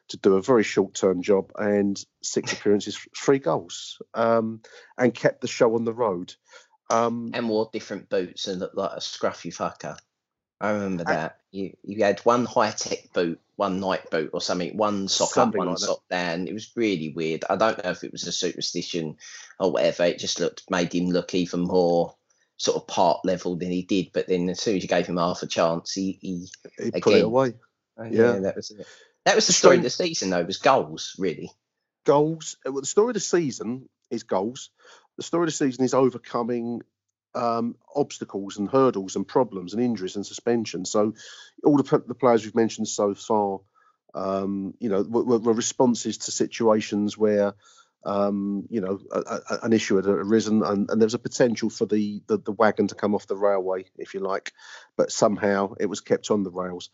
Speaker 4: to do a very short term job and six appearances, three goals, um, and kept the show on the road. Um,
Speaker 5: and wore different boots and looked like a scruffy fucker. I remember that. You you had one high tech boot, one night boot or something, one sock
Speaker 4: Something
Speaker 5: up, one
Speaker 4: like
Speaker 5: sock down. It was really weird. I don't know if it was a superstition or whatever. It just looked made him look even more sort of part level than he did. But then as soon as you gave him half a chance, he, he
Speaker 4: he put it away.
Speaker 5: oh,
Speaker 4: Yeah.
Speaker 5: yeah, that was it. That was the story of the season though, was goals, really.
Speaker 4: goals. uh, Well, the story of the season is goals. The story of the season is overcoming um, obstacles and hurdles and problems and injuries and suspension. So, all the, the players we've mentioned so far, um, you know, were, were- responses to situations where. Um, you know, a, a, an issue had arisen, and, and there was a potential for the, the the wagon to come off the railway, if you like, but somehow it was kept on the rails.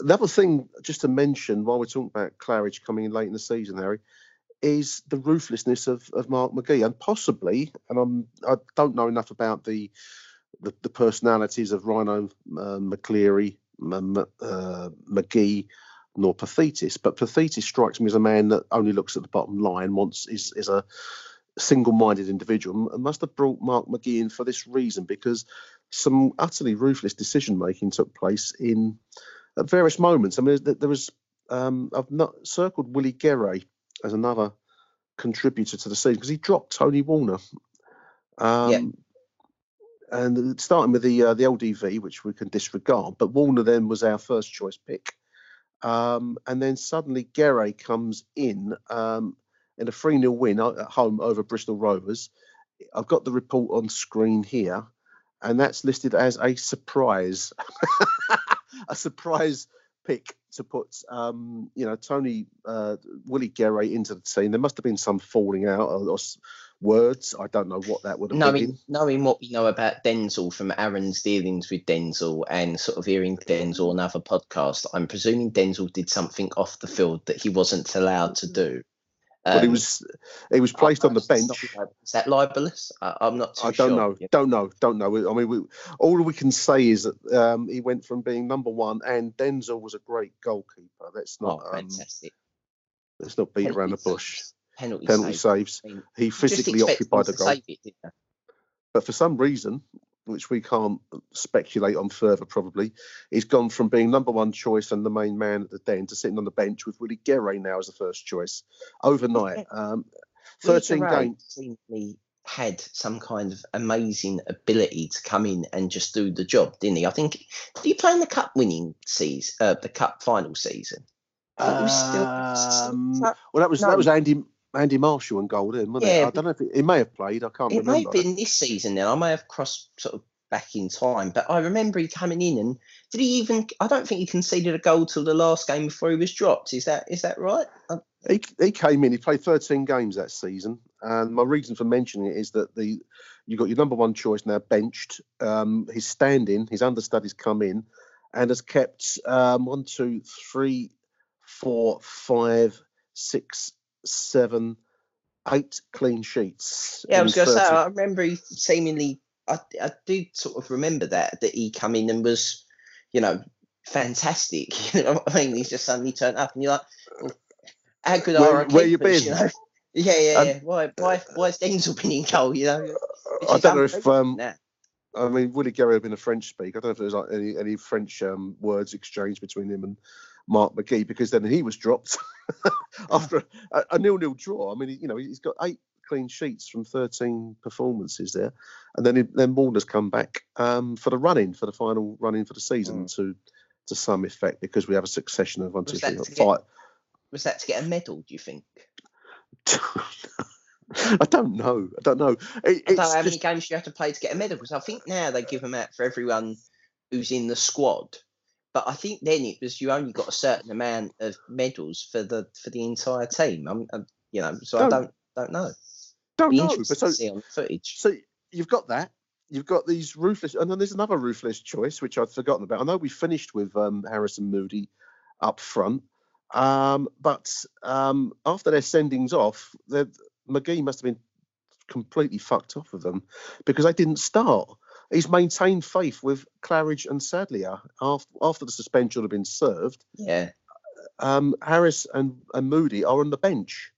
Speaker 4: Another thing, just to mention, while we're talking about Claridge coming in late in the season, Harry, is the ruthlessness of, of Mark McGhee, and possibly, and I'm I don't know enough about the the, the personalities of Rhino uh, McLeary, M- uh, McGhee, nor Paphitis, but Paphitis strikes me as a man that only looks at the bottom line, wants is is a single-minded individual, and must have brought Mark McGhee in for this reason because some utterly ruthless decision making took place in at various moments. I mean, there, was um, I've not circled Willie Guéret as another contributor to the season because he dropped Tony Warner. Um, And starting with the uh, the LDV, which we can disregard, but Warner then was our first choice pick. Um, and then suddenly Guéret comes in um, in a 3 0 win at home over Bristol Rovers. I've got the report on screen here, and that's listed as a surprise. a surprise pick to put, um, you know, Tony uh, Willie Guéret into the team. There must have been some falling out or, or words. I don't know what that would have been.
Speaker 5: Knowing, knowing what we know about Denzel from Aaron's dealings with Denzel and sort of hearing Denzel on other podcasts, I'm presuming Denzel did something off the field that he wasn't allowed to do.
Speaker 4: But he
Speaker 5: Um,
Speaker 4: was he was placed on the bench.
Speaker 5: Is that libelous? I, I'm not
Speaker 4: I don't
Speaker 5: sure.
Speaker 4: know, don't know, don't know. I mean, we, all we can say is that um, he went from being number one, and Denzel was a great goalkeeper.
Speaker 5: Oh,
Speaker 4: not um,
Speaker 5: fantastic.
Speaker 4: let's not beat around the
Speaker 5: Penalty
Speaker 4: bush.
Speaker 5: saves. Penalty,
Speaker 4: Penalty
Speaker 5: saves.
Speaker 4: saves.
Speaker 5: I mean,
Speaker 4: He physically occupied the goal.
Speaker 5: it,
Speaker 4: but for some reason, which we can't speculate on further, probably, he's gone from being number one choice and the main man at the den to sitting on the bench with Willie Guéret now as the first choice overnight. Um,
Speaker 5: Willie
Speaker 4: 13 games.
Speaker 5: seemingly had some kind of amazing ability to come in and just do the job, didn't he? I think did he play in the cup winning season, uh, the cup final season? I think he was still-
Speaker 4: Um,
Speaker 5: still-
Speaker 4: well, that was
Speaker 5: no.
Speaker 4: that was Andy Andy Marshall and goal in, wasn't it?
Speaker 5: Yeah,
Speaker 4: I don't know if it, he may have played. I can't
Speaker 5: It may
Speaker 4: remember.
Speaker 5: have been this season then. I may have crossed sort of back in time, but I remember he coming in and did he even? I don't think he conceded a goal till the last game before he was dropped. Is that is that right?
Speaker 4: He, he came in. He played 13 games that season, and my reason for mentioning it is that the you got your number one choice now benched. Um, his standing, his understudies come in, and has kept um, one, two, three, four, five, six, seven, eight clean sheets.
Speaker 5: Yeah, I was going to say. I remember he seemingly. I I did sort of remember that that he come in and was, you know, fantastic. You know what I mean? He's just suddenly turned up, and you're like, how good
Speaker 4: Where- where you been?
Speaker 5: know? Yeah, yeah, yeah. Why, why, why is Denzel been in goal? You know,
Speaker 4: I don't know if um,
Speaker 5: now.
Speaker 4: I mean, Willie had been a French speaker. I don't know if there was like any, any French um, words exchanged between him and Mark McGhee because then he was dropped after a, a nil-nil draw. I mean, you know, he's got eight clean sheets from 13 performances there, and then he, then Warner's come back um, for the run-in for the final run-in for the season to to some effect because we have a succession of one, two,
Speaker 5: Was that to get- Was that to get a medal? Do you think?
Speaker 4: I don't know. I don't know. It,
Speaker 5: I don't know how many games you have to play to get a medal because I think now they give them out for everyone who's in the squad. But I think then it was you only got a certain amount of medals for the for the entire team. I'm, I'm you know, so I
Speaker 4: Don't-
Speaker 5: don't don't know.
Speaker 4: don't know. But so,
Speaker 5: see on the footage.
Speaker 4: So you've got that. You've got these ruthless, and then there's another ruthless choice which I'd forgotten about. I know we finished with um, Harrison Moody up front, um, but um, after their sendings off, McGhee must have been completely fucked off with them because they didn't start. He's maintained faith with Claridge and Sadlier after after the suspension had been served.
Speaker 5: Yeah,
Speaker 4: Um, Harris and, and Moody are on the bench.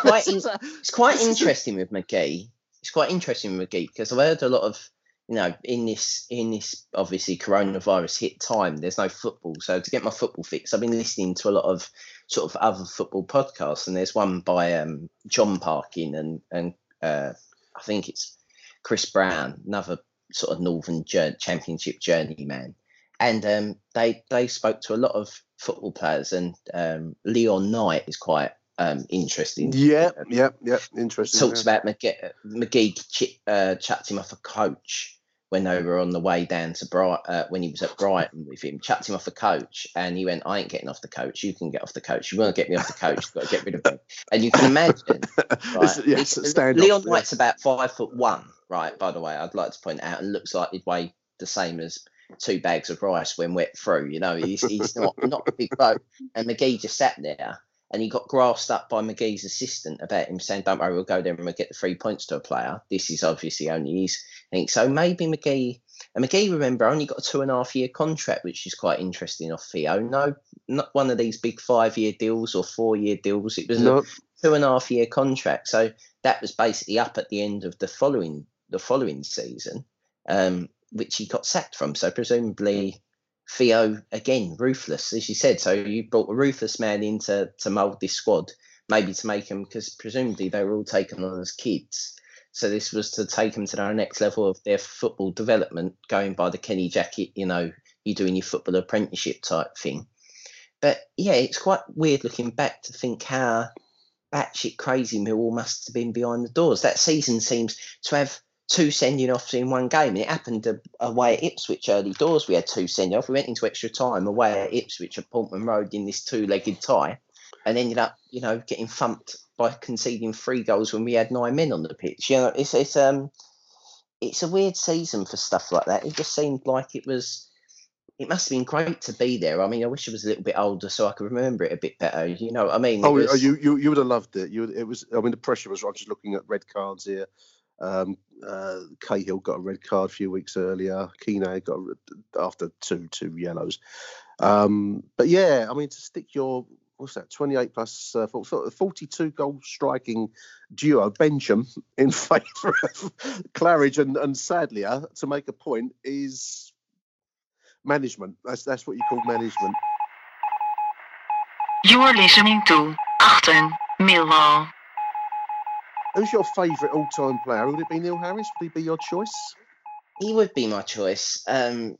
Speaker 5: quite in, it's quite
Speaker 4: this is a-
Speaker 5: interesting with McGhee. It's quite interesting with McGhee because I've heard a lot of you know in this in this obviously coronavirus hit time. There's no football, so to get my football fix, I've been listening to a lot of sort of other football podcasts, and there's one by um, Jon Parkin and and uh, I think it's Chris Brown, another sort of Northern jour- Championship journeyman, and um, they they spoke to a lot of football players, and um, Leon Knight is quite um, interesting.
Speaker 4: Yeah, yeah, yeah. Interesting.
Speaker 5: Talks
Speaker 4: yeah.
Speaker 5: about McGhee, McGhee uh, chucked him off a coach when they were on the way down to Bright uh, when he was at Brighton with him. Chucked him off the coach, and he went, "I ain't getting off the coach. You can get off the coach. You want to get me off the coach? You've got to get rid of me." And you can imagine, right?
Speaker 4: yeah,
Speaker 5: this-
Speaker 4: it's a standoff,
Speaker 5: Leon
Speaker 4: yeah.
Speaker 5: About five foot one, right? By the way, I'd like to point out, and looks like he'd weigh the same as two bags of rice when wet through. You know, he's he's not not a big bloke. And McGhee just sat there and he got grassed up by McGhee's assistant about him saying, Don't worry, we'll go there and we'll get the three points to a player. This is obviously only his thing. So maybe McGhee and McGhee, remember, only got a two and a half year contract, which is quite interesting off Theo. No, not one of these big five year deals or four year deals. It was
Speaker 4: No.
Speaker 5: a two and a half year contract. So that was basically up at the end of the following the following season, um, which he got sacked from. So presumably Theo again ruthless, as you said. So you brought a ruthless man in to, to mould this squad, maybe to make them because presumably they were all taken on as kids. So this was to take them to the next level of their football development, going by the Kenny Jackett, you know, you doing your football apprenticeship type thing. But yeah, it's quite weird looking back to think how batshit crazy Millwall must have been behind the doors. That season seems to have two sending offs in one game. And it happened away at Ipswich early doors. We had two sending off. We went into extra time away at Ipswich at Portman Road in this two legged tie and ended up, you know, getting thumped by conceding three goals when we had nine men on the pitch. You know, it's it's um it's a weird season for stuff like that. It just seemed like it was it must have been great to be there. I mean, I wish I was a little bit older so I could remember it a bit better. You know what I mean?
Speaker 4: Oh,
Speaker 5: was-
Speaker 4: you, you you would have loved it. You would, it was. I mean, the pressure was. I'm just looking at red cards here. Um, uh, Cahill got a red card a few weeks earlier. Keane got after two two yellows. Um, but yeah, I mean, to stick your what's that? 28 plus uh, 42 goal striking duo Benjamin in favour of Claridge and and Sadlier to make a point is management. That's that's what you call management.
Speaker 2: You are listening to Achten Millwall.
Speaker 4: Who's your favourite all-time player? Would it be Neil Harris? Would he be your choice?
Speaker 5: He would be my choice. Um,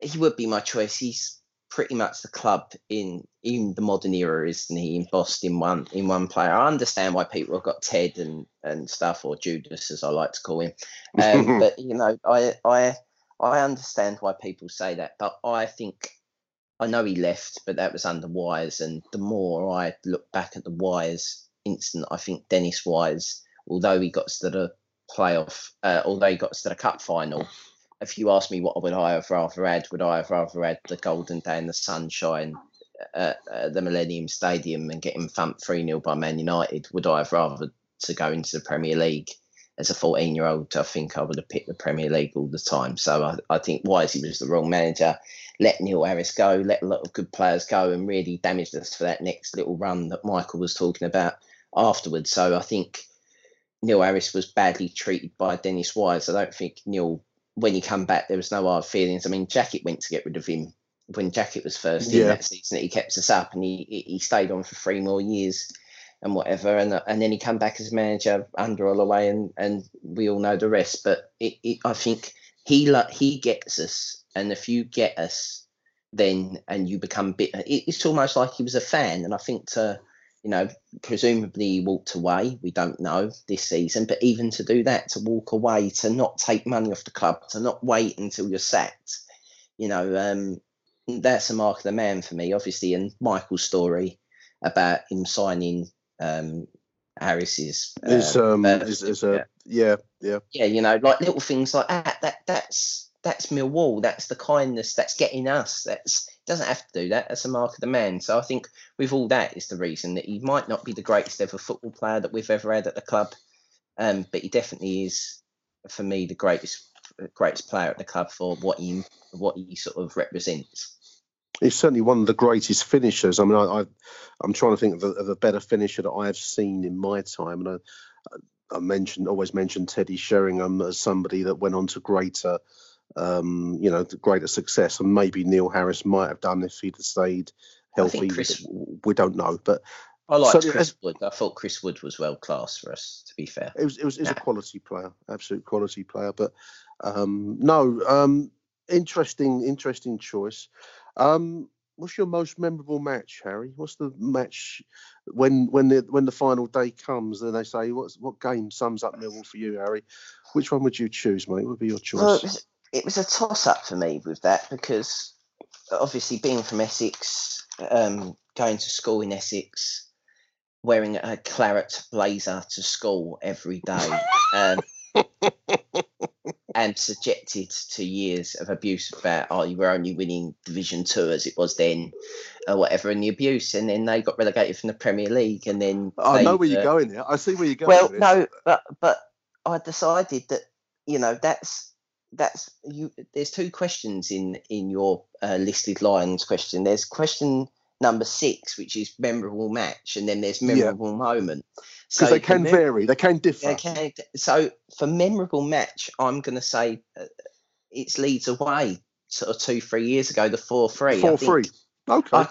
Speaker 5: he would be my choice. He's pretty much the club in in the modern era, isn't he? Embossed in one in one player. I understand why people have got Ted and and stuff, or Judas, as I like to call him. Um, but you know, I I I understand why people say that. But I think I know he left, but that was under Wise. And the more I look back at the Wise incident, I think Dennis Wise, although he got to the playoff, uh, although he got to the cup final, if you ask me what would I have rather had, would I have rather had the golden day and the sunshine at, at the Millennium Stadium and getting thumped 3 0 by Man United? Would I have rather to go into the Premier League? As a 14 year old, I think I would have picked the Premier League all the time. So I, I think Wisey was the wrong manager. Let Neil Harris go, let a lot of good players go, and really damaged us for that next little run that Michael was talking about afterwards. So I think Neil Harris was badly treated by Dennis Wise. I don't think Neil, when he come back, there was no hard feelings. I mean, Jackett went to get rid of him when Jackett was first in
Speaker 4: Yeah.
Speaker 5: that season. He kept us up, and he he stayed on for three more years and whatever. And uh, and then he come back as manager under Holloway, and and we all know the rest. But it, it, I think he like he gets us, and if you get us, then and you become bit. It, it's almost like he was a fan, and I think to you know, presumably he walked away. We don't know this season, but even to do that, to walk away, to not take money off the club, to not wait until you're sacked, you know, um, that's a mark of the man for me, obviously. And Michael's story about him signing um, Harris's
Speaker 4: Is
Speaker 5: uh,
Speaker 4: um
Speaker 5: birth
Speaker 4: is, is a yeah yeah
Speaker 5: yeah, you know, like little things like that. That that's that's Millwall. That's the kindness. That's getting us. That's doesn't have to do that. That's a mark of the man. So I think with all that is the reason that he might not be the greatest ever football player that we've ever had at the club, um, but he definitely is for me the greatest greatest player at the club for what he what he sort of represents.
Speaker 4: he's certainly one of the greatest finishers. I mean, I, I I'm trying to think of a, of a better finisher that I have seen in my time, and I, I mentioned always mentioned Teddy Sheringham as somebody that went on to greater, um, you know, the greater success, and maybe Neil Harris might have done if he'd have stayed
Speaker 5: I
Speaker 4: healthy.
Speaker 5: think Chris-
Speaker 4: We don't know, but
Speaker 5: I liked
Speaker 4: So-
Speaker 5: Chris Wood. I thought Chris Wood was well class for us. To be fair,
Speaker 4: It was it was, it was a quality player, absolute quality player. But um, no, um, interesting interesting choice. Um, what's your most memorable match, Harry? What's the match when when the when the final day comes? and they say, "What's what game sums up Millwall for you, Harry?" Which one would you choose, mate? What would be your choice?
Speaker 5: Well, it was, a toss up for me with that because obviously being from Essex, um, going to school in Essex, wearing a claret blazer to school every day, um, and subjected to years of abuse about, oh, you were only winning Division Two as it was then, or whatever, and the abuse, and then they got relegated from the Premier League, and then
Speaker 4: I know where you're
Speaker 5: uh,
Speaker 4: going there. I see where you're going.
Speaker 5: well, no, but but I decided that you know that's that's you. There's two questions in in your uh, listed lines question. There's question number six, which is memorable match, and then there's
Speaker 4: Yeah.
Speaker 5: memorable moment.
Speaker 4: because they
Speaker 5: the
Speaker 4: can
Speaker 5: mem-
Speaker 4: vary, they can differ.
Speaker 5: Okay, so for memorable match, I'm going to say uh, it's Leeds away, sort of two three years ago, the four three.
Speaker 4: Four three. Okay.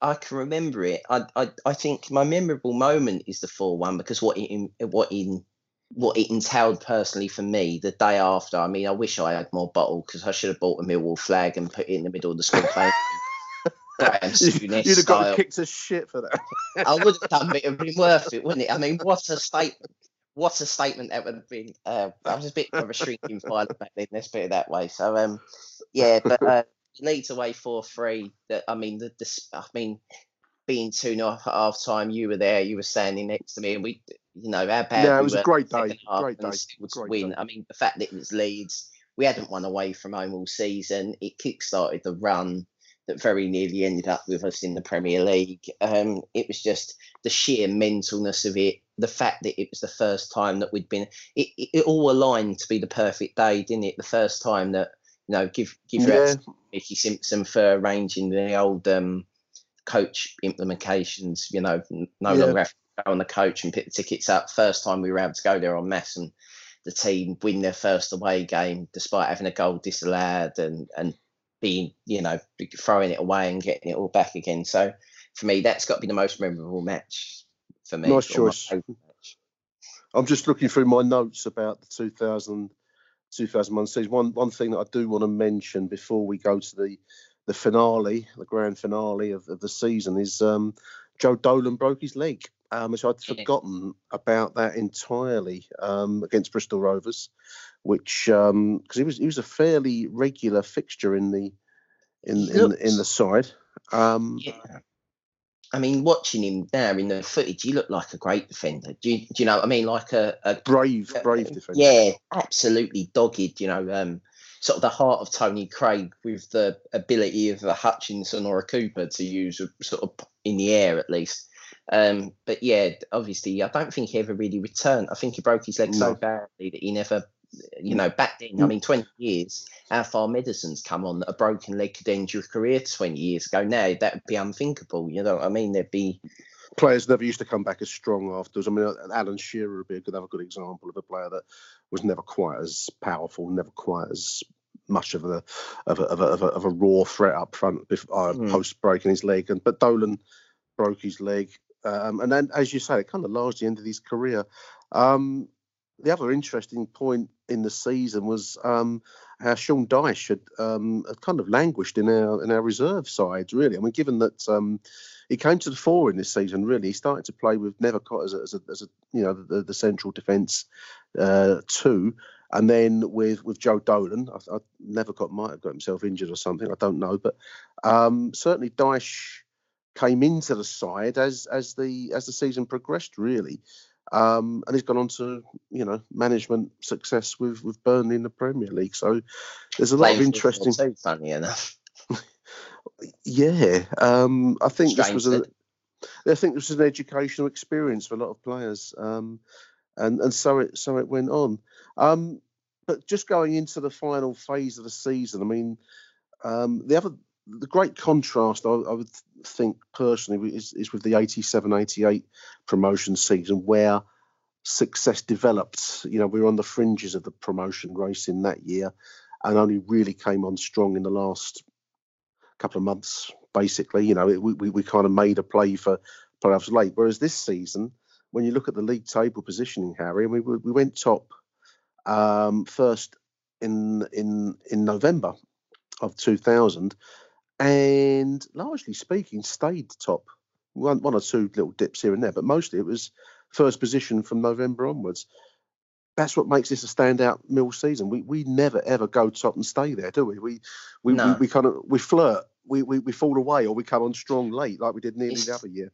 Speaker 5: I can remember it. I, I I think my memorable moment is the four one because what it in, what in what it entailed personally for me the day after. I mean, I wish I had more bottle because I should have bought a Millwall flag and put it in the middle of the school playing.
Speaker 4: You'd have got kicked as shit for that.
Speaker 5: I would have done, but it would have been worth it, wouldn't it? I mean, what a statement! What a statement that would have been. Uh, I was a bit of a shrinking violet back then. Let's put it that way. So, um, yeah, but uh, Leeds away four three. That I mean, the, the I mean, being two 0 at half time, you were there. You were standing next to me, and we, you know, how bad.
Speaker 4: Yeah, it
Speaker 5: we
Speaker 4: was a great day, great day, great
Speaker 5: win.
Speaker 4: day.
Speaker 5: I mean, the fact that it was Leeds. we hadn't won away from home all season. It kick-started the run that very nearly ended up with us in the Premier League. Um, it was just the sheer mentalness of it, the fact that it was the first time that we'd been. It, it, it all aligned to be the perfect day, didn't it? The first time that you know, give give yeah. Mickey Simpson for arranging the old um, coach implementations. You know, no yeah. longer have to go on the coach and pick the tickets up. First time we were able to go there on mass and the team win their first away game despite having a goal disallowed and and being you know throwing it away and getting it all back again. So for me, that's got to be the most memorable match for me.
Speaker 4: Nice choice. I'm just looking through my notes about the 2000, 2001 season. One one thing that I do want to mention before we go to the the finale, the grand finale of, of the season, is um, Joe Dolan broke his leg. Um, which I'd forgotten about that entirely um, against Bristol Rovers, which because um, he was he was a fairly regular fixture in the in in, in the side. Um,
Speaker 5: yeah. I mean, watching him there in the footage, he looked like a great defender. Do you, do you know what I mean? Like a, a
Speaker 4: brave, brave defender.
Speaker 5: Yeah, absolutely dogged. You know, um, sort of the heart of Tony Craig with the ability of a Hutchinson or a Cooper to use sort of in the air at least. Um, but yeah, obviously, I don't think he ever really returned. I think he broke his leg no. so badly that he never, you know, back then, I mm. mean, 20 years, how far medicine's come on that a broken leg could end your career 20 years ago. Now, that would be unthinkable. You know what I mean? There'd be.
Speaker 4: Players never used to come back as strong afterwards. I mean, Alan Shearer would be a good, another good example of a player that was never quite as powerful, never quite as much of a of a, of a, of a, of a raw threat up front before, uh, mm. post breaking his leg. And but Dolan broke his leg um, and then, as you say, it kind of largely ended his career. Um, the other interesting point in the season was um, how Sean Dyche had, um, had, kind of languished in our in our reserve sides. Really, I mean, given that um, he came to the fore in this season, really, he started to play with Nethercott as a, as a, as a you know the, the central defence uh, two, and then with with Joe Dolan, I, I Nethercott might have got himself injured or something. I don't know, but um, certainly Dyche came into the side as as the as the season progressed, really. Um, and he's gone on to you know management success with with Burnley in the Premier League. So there's a lot of interesting.
Speaker 5: So funny enough.
Speaker 4: yeah, um, I think Strange this was a. I think this was an educational experience for a lot of players, um, and and so it so it went on. Um, but just going into the final phase of the season, I mean, um, the other the great contrast, I, I would think personally, is, is with the 87 88 promotion season where success developed. You know, we were on the fringes of the promotion race in that year and only really came on strong in the last couple of months, basically. You know, it, we, we kind of made a play for playoffs late. Whereas this season, when you look at the league table positioning, Harry, we, we went top um, first in in in November of 2000 and largely speaking, stayed top. One, one or two little dips here and there, but mostly it was first position from November onwards. That's what makes this a standout mill season. We we never ever go top and stay there, do we? We we, no. we, we, kind of we flirt, we, we we fall away, or we come on strong late, like we did nearly it's, the other year.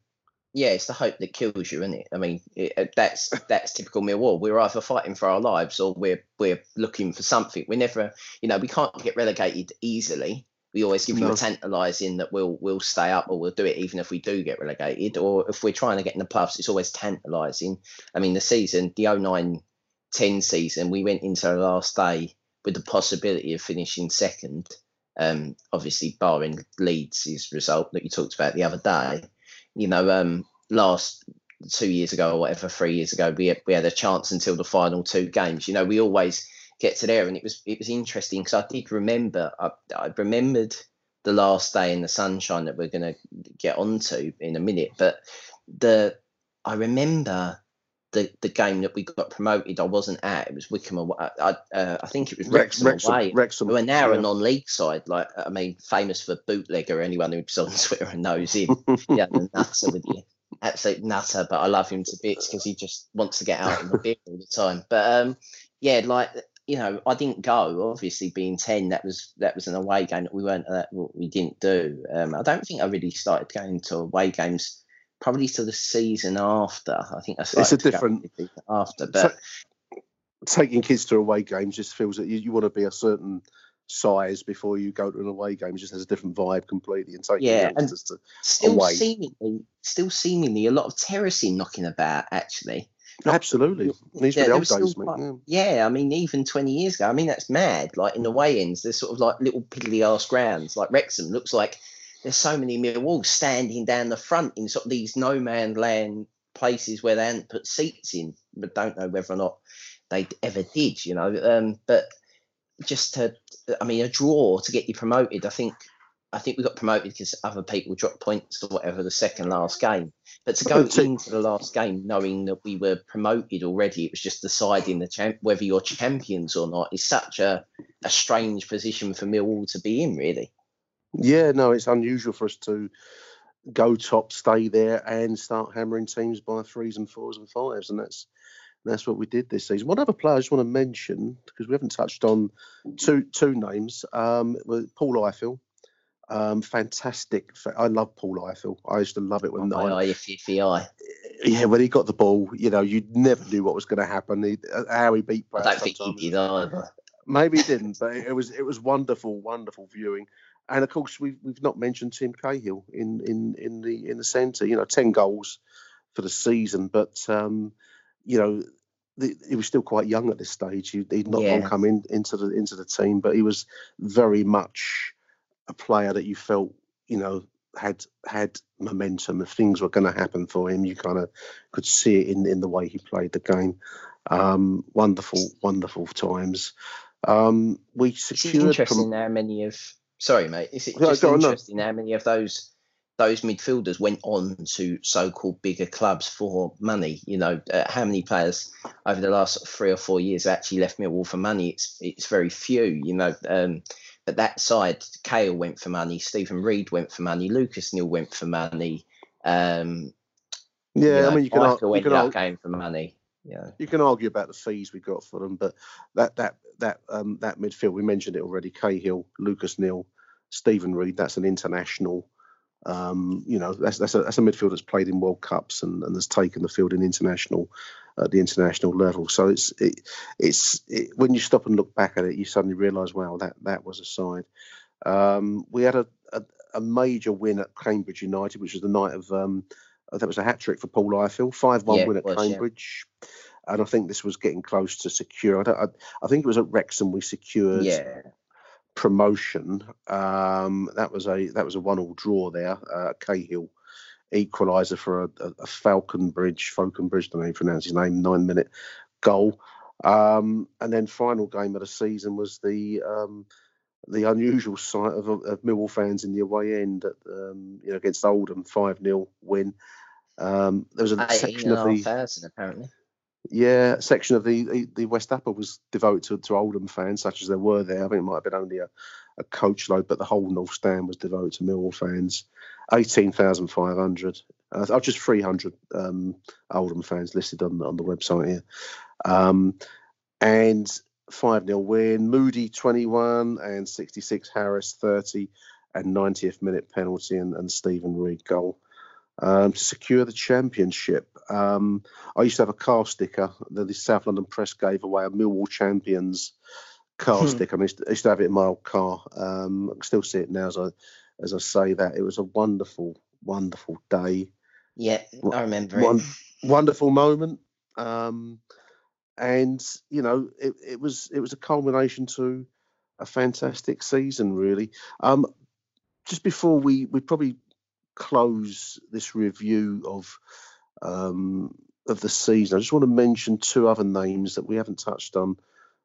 Speaker 5: Yeah, it's the hope that kills you, isn't it? I mean, it, uh, that's that's typical Millwall. We're either fighting for our lives or we're we're looking for something. We never, you know, we can't get relegated easily we always give no. you a tantalising that we'll we'll stay up or we'll do it even if we do get relegated or if we're trying to get in the playoffs it's always tantalising i mean the season the 09 10 season we went into the last day with the possibility of finishing second. Um, obviously barring leeds' result that you talked about the other day. You know um, last two years ago or whatever three years ago we had, we had a chance until the final two games. You know we always get to there, and it was it was interesting because I did remember I, I remembered the last day in the sunshine that we're going to get onto in a minute, but the I remember the the game that we got promoted. I wasn't at. It was Wycombe I I, uh, I think it was Wrexham, Wrexham away.
Speaker 4: Wrexham.
Speaker 5: We are now yeah. a non-league side. Like I mean, famous for bootlegger. Anyone who's on Twitter and knows him. yeah, nutter with you. Absolute nutter, but I love him to bits because he just wants to get out in the beer all the time. But um, yeah, like you know, I didn't go. Obviously, being ten, that was that was an away game that we weren't that we didn't do. Um, I don't think I really started going to away games probably to the season after. I think I started.
Speaker 4: It's a different
Speaker 5: after, but.
Speaker 4: Taking kids to away games just feels that you, you want to be a certain size before you go to an away game. It just has a different vibe completely. And taking
Speaker 5: Yeah, and
Speaker 4: to
Speaker 5: Still
Speaker 4: away.
Speaker 5: seemingly, still seemingly a lot of terracing knocking about. Actually,
Speaker 4: Absolutely. These
Speaker 5: Yeah,
Speaker 4: were the old days, mate. Yeah.
Speaker 5: Yeah, I mean, even 20 years ago, I mean, that's mad. Like in the way ends, there's sort of like little piddly ass grounds. Like Wrexham looks like there's so many Millwall standing down the front in sort of these no man land places where they hadn't put seats in, but don't know whether or not they ever did, you know. Um, but just to, I mean, a draw to get you promoted, I think. I think we got promoted because other people dropped points or whatever the second last game. But to go into the last game knowing that we were promoted already, it was just deciding the champ whether you're champions or not is such a, a strange position for Millwall to be in, really.
Speaker 4: Yeah, no, it's unusual for us to go top, stay there, and start hammering teams by threes and fours and fives, and that's that's what we did this season. One other player I just want to mention because we haven't touched on two two names. Um, Paul Ifill, um, fantastic. I love Paul Ifill. I used to love it when
Speaker 5: My
Speaker 4: I,
Speaker 5: eye, if, if the eye.
Speaker 4: yeah, when he got the ball, you know, you never knew what was going to happen. He, uh, how he beat
Speaker 5: I don't think he
Speaker 4: sometimes.
Speaker 5: did either.
Speaker 4: Maybe he didn't, but it was it was wonderful, wonderful viewing. And of course, we've we've not mentioned Tim Cahill in in in the in the centre. You know, ten goals for the season, but um, you know, the, he was still quite young at this stage. He, he'd not long come in into the into the team, but he was very much a player that you felt, you know, had had momentum. If things were going to happen for him, you kind of could see it in in the way he played the game. Um, wonderful, wonderful times. Um, we
Speaker 5: It's
Speaker 4: secured
Speaker 5: interesting
Speaker 4: prom-
Speaker 5: how many of sorry, mate. Is it
Speaker 4: No,
Speaker 5: just
Speaker 4: no.
Speaker 5: interesting how many of those those midfielders went on to so-called bigger clubs for money? You know, uh, how many players over the last three or four years actually left Millwall for money? It's it's very few. You know, um, but that side, Cahill went for money, Steven Reid went for money, Lucas Neill went for money. Um,
Speaker 4: yeah,
Speaker 5: you know,
Speaker 4: I mean, you can, ar-
Speaker 5: Michael
Speaker 4: you can
Speaker 5: up
Speaker 4: ar-
Speaker 5: going for money. Yeah.
Speaker 4: you can argue about the fees we got for them, but that that that um, that midfield we mentioned it already. Cahill, Lucas Neill, Steven Reid. That's an international. Um, you know, that's that's a, that's a midfield that's played in World Cups and, and has taken the field in international at the international level. So it's it, it's it, when you stop and look back at it, you suddenly realise, wow, that that was a side. Um, we had a, a a major win at Cambridge United, which was the night of um, that was a hat trick for Paul Ifill, five one
Speaker 5: Yeah,
Speaker 4: win at
Speaker 5: was, yeah.
Speaker 4: Cambridge. And I think this was getting close to secure. I, don't, I, I think it was at Wrexham we secured
Speaker 5: Yeah.
Speaker 4: promotion. Um, that was a that was a one all draw there. Uh, Cahill equaliser for a, a, a Faulconbridge, Falcon Bridge, I don't know how you pronounce his name, nine minute goal. Um, and then final game of the season was the um, the unusual sight of, of Millwall fans in the away end at um, you know against Oldham, five 0 win. Um, there was a section of the
Speaker 5: 18,500 apparently.
Speaker 4: yeah, a section of the, the the West Upper was devoted to, to Oldham fans, such as there were there. I think it might have been only a, a coach load, but the whole North Stand was devoted to Millwall fans. Eighteen thousand five hundred. Uh, oh, just three hundred um, Oldham fans listed on on the website here. Um, and five 0 win. Moody twenty one and sixty six. Harris thirty and ninetieth minute penalty and, and Steven Reid goal um, to secure the championship. Um, I used to have a car sticker that the South London Press gave away a Millwall Champions car
Speaker 5: Hmm.
Speaker 4: sticker. I, used to, I used to have it in my old car. Um, I can still see it now as I as I say that. It was a wonderful, wonderful day.
Speaker 5: Yeah, I remember
Speaker 4: One
Speaker 5: it.
Speaker 4: wonderful moment. Um, and you know, it, it was it was a culmination to a fantastic season, really. Um, just before we we probably close this review of um, of the season, I just want to mention two other names that we haven't touched on.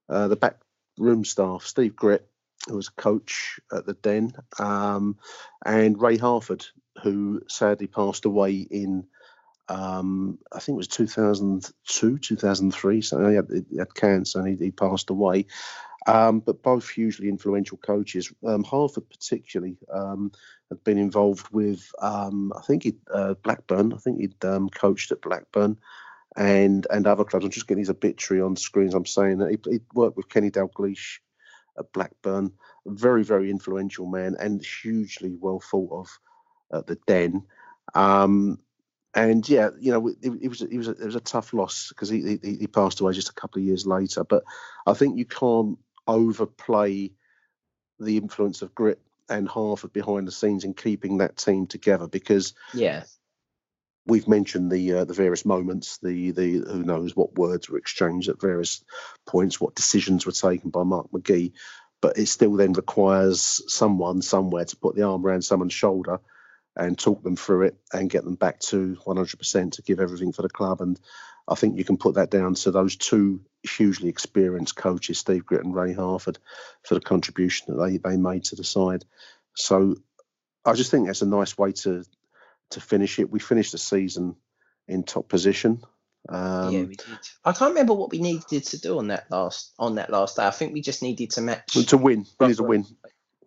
Speaker 4: Uh, the back room staff, Steve Gritt, who was a coach at the Den, um, and Ray Harford, who sadly passed away in um, I think it was 2002, 2003. So he had, he had cancer and he, he passed away. Um, but both hugely influential coaches. Um, Harford, particularly, um, had been involved with, um, I think, he'd, uh, Blackburn. I think he'd um, coached at Blackburn and and other clubs. I'm just getting his obituary on screens. I'm saying that he, he worked with Kenny Dalglish at Blackburn. Very, very influential man and hugely well thought of at the Den. Um, and yeah, you know, it, it was it was a, it was a tough loss because he, he he passed away just a couple of years later. But I think you can't overplay the influence of Gritt and Harford behind the scenes in keeping that team together because
Speaker 5: Yeah.
Speaker 4: We've mentioned the uh, the various moments, the the who knows what words were exchanged at various points, what decisions were taken by Mark McGhee, but it still then requires someone somewhere to put the arm around someone's shoulder and talk them through it and get them back to 100% to give everything for the club. And I think you can put that down to those two hugely experienced coaches, Steve Gritt and Ray Harford, for the contribution that they, they made to the side. So I just think that's a nice way to to finish it. We finished the season in top position. Um,
Speaker 5: yeah, we did. I can't remember what we needed to do on that last on that last day. I think we just needed to match.
Speaker 4: to win, we need to win.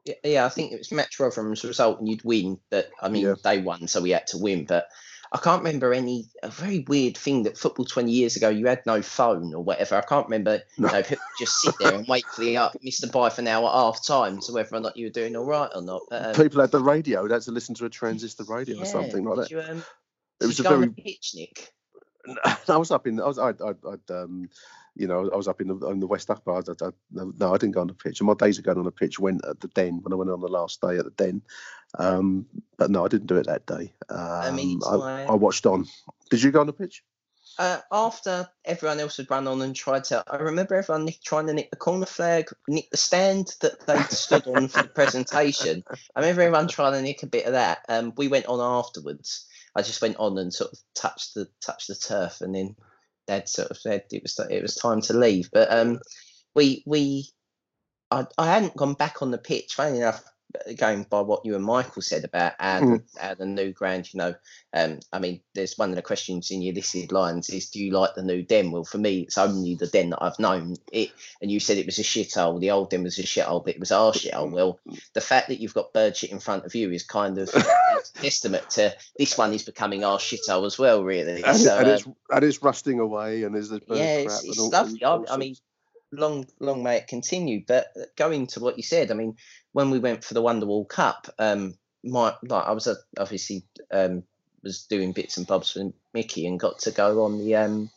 Speaker 5: Yeah, yeah, I think it was match Rotherham's result and you'd win. But I mean,
Speaker 4: Yeah.
Speaker 5: they won, so we had to win. But I can't remember any a very weird thing that football twenty years ago you had no phone or whatever. I can't remember. You know, people just sit there and wait for the uh, Mr. Buy for now at half time to whether or not you were doing all right or not. But, um,
Speaker 4: People had the radio. They had to listen to a transistor radio or something like that.
Speaker 5: You, um,
Speaker 4: It was
Speaker 5: you
Speaker 4: a very
Speaker 5: pitch, Nick.
Speaker 4: I was up in. I was. I. I. I'd, um, you know, I was up in the, in the West Upper. I, I, I, no, I didn't go on the pitch. And my days of going on the pitch went at the Den when I went on the last day at the Den. Um, but no, I didn't do it that day. Um,
Speaker 5: mean,
Speaker 4: I, I watched on. Did you go on the pitch?
Speaker 5: Uh, after everyone else had run on and tried to, I remember everyone nick, trying to nick the corner flag, nick the stand that they stood on for the presentation. I remember everyone trying to nick a bit of that. Um, we went on afterwards. I just went on and sort of touched the touched the turf, and then Sort of said it was it was time to leave. But um, we we I, I hadn't gone back on the pitch. Funny enough, going by what you and Michael said about our,
Speaker 4: Mm.
Speaker 5: our the new ground, you know, um, I mean, there's one of the questions in your listed lines is, do you like the new den? Well, for me, it's only the den that I've known it. And you said it was a shithole. The old den was a shithole, but it was our shithole. Well, the fact that you've got bird shit in front of you is kind of testament to this one is becoming our shithole as well, really.
Speaker 4: And,
Speaker 5: So,
Speaker 4: and
Speaker 5: uh,
Speaker 4: it's and it's rusting away, and there's this bird
Speaker 5: yeah,
Speaker 4: crap
Speaker 5: it's,
Speaker 4: and
Speaker 5: it's
Speaker 4: all-
Speaker 5: lovely. I, I mean. Long, long may it continue. But going to what you said, I mean, when we went for the Wonderwall Cup, um, my like I was uh, obviously um was doing bits and bobs for Mickey and got to go on the um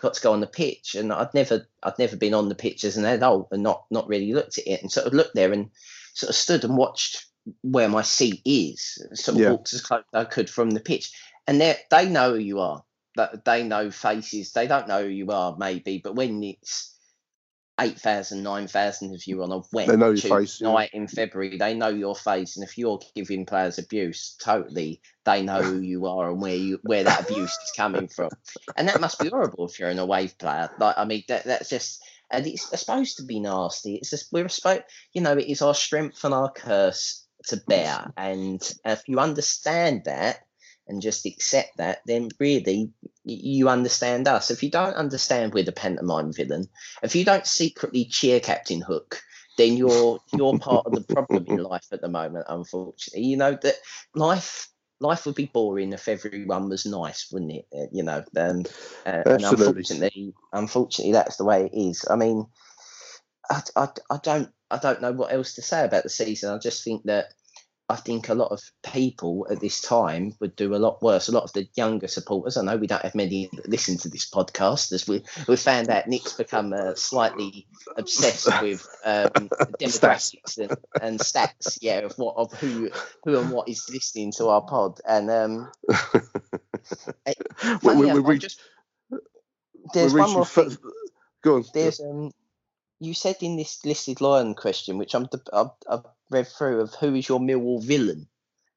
Speaker 5: got to go on the pitch. And I'd never I'd never been on the pitch as an adult and not not really looked at it. And sort of looked there and sort of stood and watched where my seat is sort of
Speaker 4: Yeah.
Speaker 5: walked as close as I could from the pitch. And they they know who you are. That they know faces. They don't know who you are maybe but when it's 8,000, 9,000 of you on a wet
Speaker 4: They know your face, yeah.
Speaker 5: night in February, they know your face, and if you're giving players abuse, totally, they know who you are and where you where that abuse is coming from, and that must be horrible if you're an away player. Like, I mean, that that's just, and it's supposed to be nasty. It's just we're supposed, you know, it is our strength and our curse to bear, and if you understand that and just accept that, then really you understand us. If you don't understand we're the pantomime villain, if you don't secretly cheer Captain Hook, then you're you're part of the problem in life at the moment. Unfortunately, you know that life life would be boring if everyone was nice, wouldn't it? Uh, You know, um, uh, and unfortunately, unfortunately, that's the way it is. I mean, I, I, I don't I don't know what else to say about the season. I just think that I think a lot of people at this time would do a lot worse. A lot of the younger supporters. I know we don't have many that listen to this podcast, as we we found out Nick's become uh, slightly obsessed with um, demographics and, and stats. Yeah, of what of who who and what is listening to our pod. And um,
Speaker 4: We- we-
Speaker 5: enough,
Speaker 4: we
Speaker 5: I'm
Speaker 4: reached-
Speaker 5: just-
Speaker 4: We're
Speaker 5: there's one
Speaker 4: reaching
Speaker 5: more thing
Speaker 4: Go on.
Speaker 5: there's um you said in this listed line question which i'm I've, I've read through of who is your millwall villain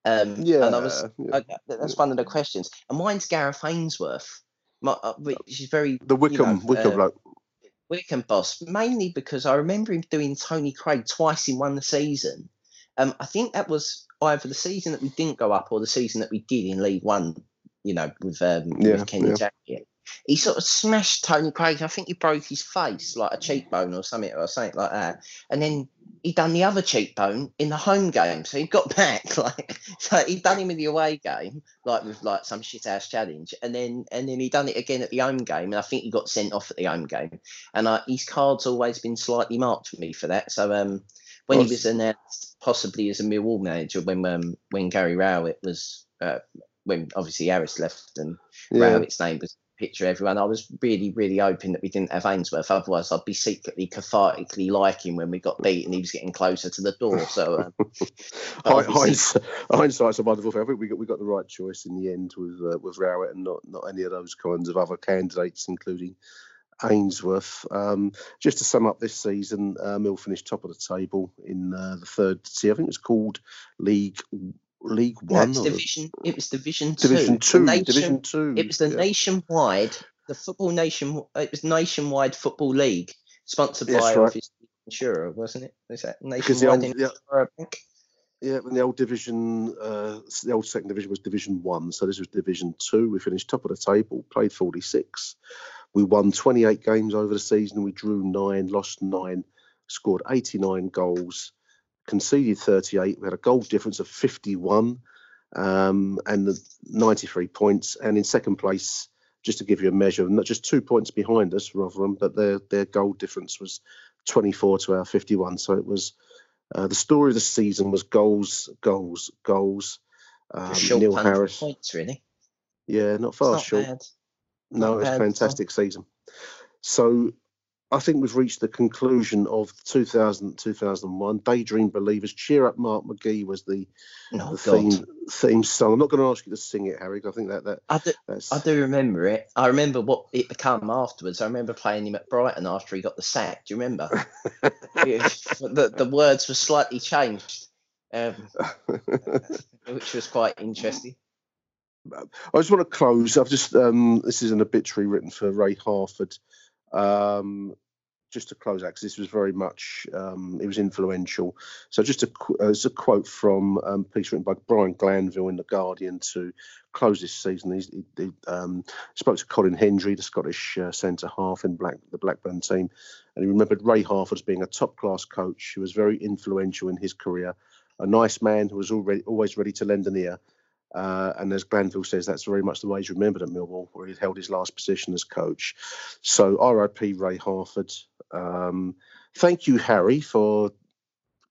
Speaker 5: um and i was
Speaker 4: Yeah,
Speaker 5: I, that- that's one of the questions and mine's gareth ainsworth my, uh, which is very
Speaker 4: the
Speaker 5: you
Speaker 4: Wycombe
Speaker 5: know,
Speaker 4: Wycombe
Speaker 5: uh,
Speaker 4: bloke.
Speaker 5: Wycombe boss, mainly because I remember him doing Tony Craig twice in one season. Um, I think that was either the season that we didn't go up or the season that we did in League One. You know, with um,
Speaker 4: Yeah,
Speaker 5: with Kenny
Speaker 4: yeah.
Speaker 5: Jackett. He sort of smashed Tony Craig. I think he broke his face, like a cheekbone or something, or something like that. And then he done the other cheekbone in the home game. So he got back, like so he done him in the away game, like with like some shit ass challenge, and then and then he done it again at the home game, and I think he got sent off at the home game. And uh, his card's always been slightly marked for me for that. So um, when he was announced possibly as a Millwall manager, when um, when Gary Rowett was uh, when obviously Harris left and
Speaker 4: Yeah.
Speaker 5: Rowett's name was picture everyone. I was really, really hoping that we didn't have Ainsworth. Otherwise, I'd be secretly cathartically liking when we got beat and he was getting closer to the door. So, um, obviously-
Speaker 4: hindsight's a wonderful thing. I think we got we got the right choice in the end with uh, with Rowett and not not any of those kinds of other candidates, including Ainsworth. Um, just to sum up this season, uh, Mill finished top of the table in uh, the third tier. I think it was called League League
Speaker 5: no,
Speaker 4: One. or
Speaker 5: division. It was Division Two.
Speaker 4: Division Two.
Speaker 5: nation-
Speaker 4: Division Two.
Speaker 5: It was the
Speaker 4: yeah.
Speaker 5: nationwide, the football nation. It was nationwide football league sponsored by
Speaker 4: right.
Speaker 5: obviously insurer, wasn't it? Was that nationwide
Speaker 4: old, yeah,
Speaker 5: insurer? Think?
Speaker 4: Yeah, when the old division, uh, the old second division was Division One, so this was Division Two. We finished top of the table, played 46. We won 28 games over the season. We drew nine, lost nine, scored 89 goals, conceded 38. We had a goal difference of 51 um, and the 93 points. And in second place, just to give you a measure, not just two points behind us, Rotherham, but their their goal difference was 24 to our 51. So it was uh, the story of the season was goals, goals, goals. Um, Neil Harris,
Speaker 5: points, really.
Speaker 4: yeah, not
Speaker 5: It's
Speaker 4: far
Speaker 5: not
Speaker 4: short.
Speaker 5: bad.
Speaker 4: No,
Speaker 5: Not
Speaker 4: it's a
Speaker 5: bad at
Speaker 4: fantastic season. So I think we've reached the conclusion of 2000 2001. Daydream Believers. Cheer Up Mark McGhee was the,
Speaker 5: Oh,
Speaker 4: the theme theme song. I'm not going to ask you to sing it, Harry, I think that, that
Speaker 5: I do,
Speaker 4: that's
Speaker 5: I do remember it. I remember what it became afterwards. I remember playing him at Brighton after he got the sack. Do you remember? The, the words were slightly changed, um, which was quite interesting.
Speaker 4: I just want to close. I've just um, this is an obituary written for Ray Harford. Um, just to close out, because this was very much um, it was influential. So just a qu- uh, a quote from um, piece written by Brian Glanville in the Guardian to close this season. He, he um, spoke to Colin Hendry, the Scottish uh, centre half in Black, the Blackburn team, and he remembered Ray Harford as being a top class coach who was very influential in his career. A nice man who was already always ready to lend an ear. Uh, and as Glanville says, that's very much the way he's remembered at Millwall, where he held his last position as coach. So RIP Ray Harford. Um, thank you, Harry, for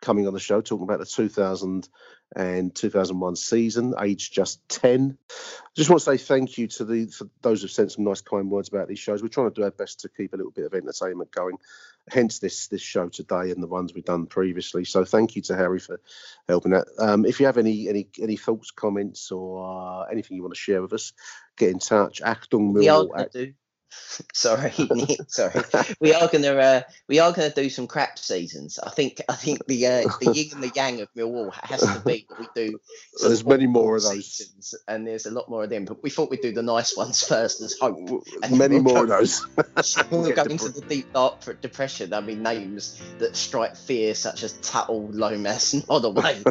Speaker 4: coming on the show, talking about the 2000 and 2001 season, age just 10. I just want to say thank you to the for those who've sent some nice, kind words about these shows. We're trying to do our best to keep a little bit of entertainment going. Hence this this show today and the ones we've done previously. So thank you to Harry for helping out. Um, if you have any any any thoughts, comments, or uh, anything you want to share with us, get in touch. Achtung
Speaker 5: We are
Speaker 4: Millwall at
Speaker 5: do. Sorry, Nick, sorry. We are going to uh, we are going to do some crap seasons. I think I think the uh, the yin and the yang of Millwall has to be that we do.
Speaker 4: There's many more of those.
Speaker 5: seasons, and there's a lot more of them. But we thought we'd do the nice ones first as hope. And
Speaker 4: many
Speaker 5: we'll
Speaker 4: more of those.
Speaker 5: We'll
Speaker 4: Get
Speaker 5: go
Speaker 4: the
Speaker 5: into the deep dark for depression. I mean, names that strike fear, such as Tuttle, Lomas, and Holloway.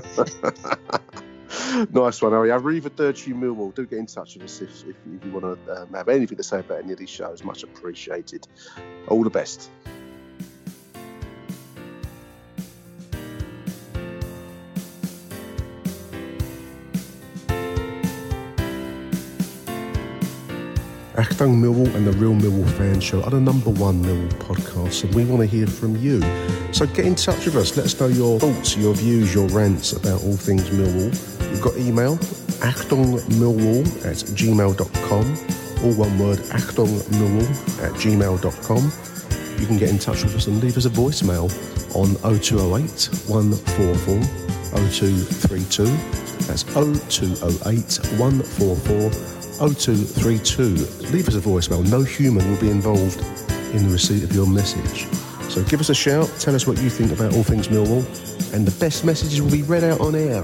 Speaker 4: nice one, Harry. Arrivederci Millwall. Do get in touch with us if, if, if you want to um, have anything to say about any of these shows. Much appreciated. All the best. Achtung Millwall and the Real Millwall Fan Show are the number one Millwall podcast, and we want to hear from you. So get in touch with us. Let us know your thoughts, your views, your rants about all things Millwall. We've got email, achtungmillwall at gmail.com, all one word, achtungmillwall at gmail.com. You can get in touch with us and leave us a voicemail on 0208 144 0232. That's 0208 144 0232. Leave us a voicemail. No human will be involved in the receipt of your message. So give us a shout. Tell us what you think about all things Millwall. And the best messages will be read out on air.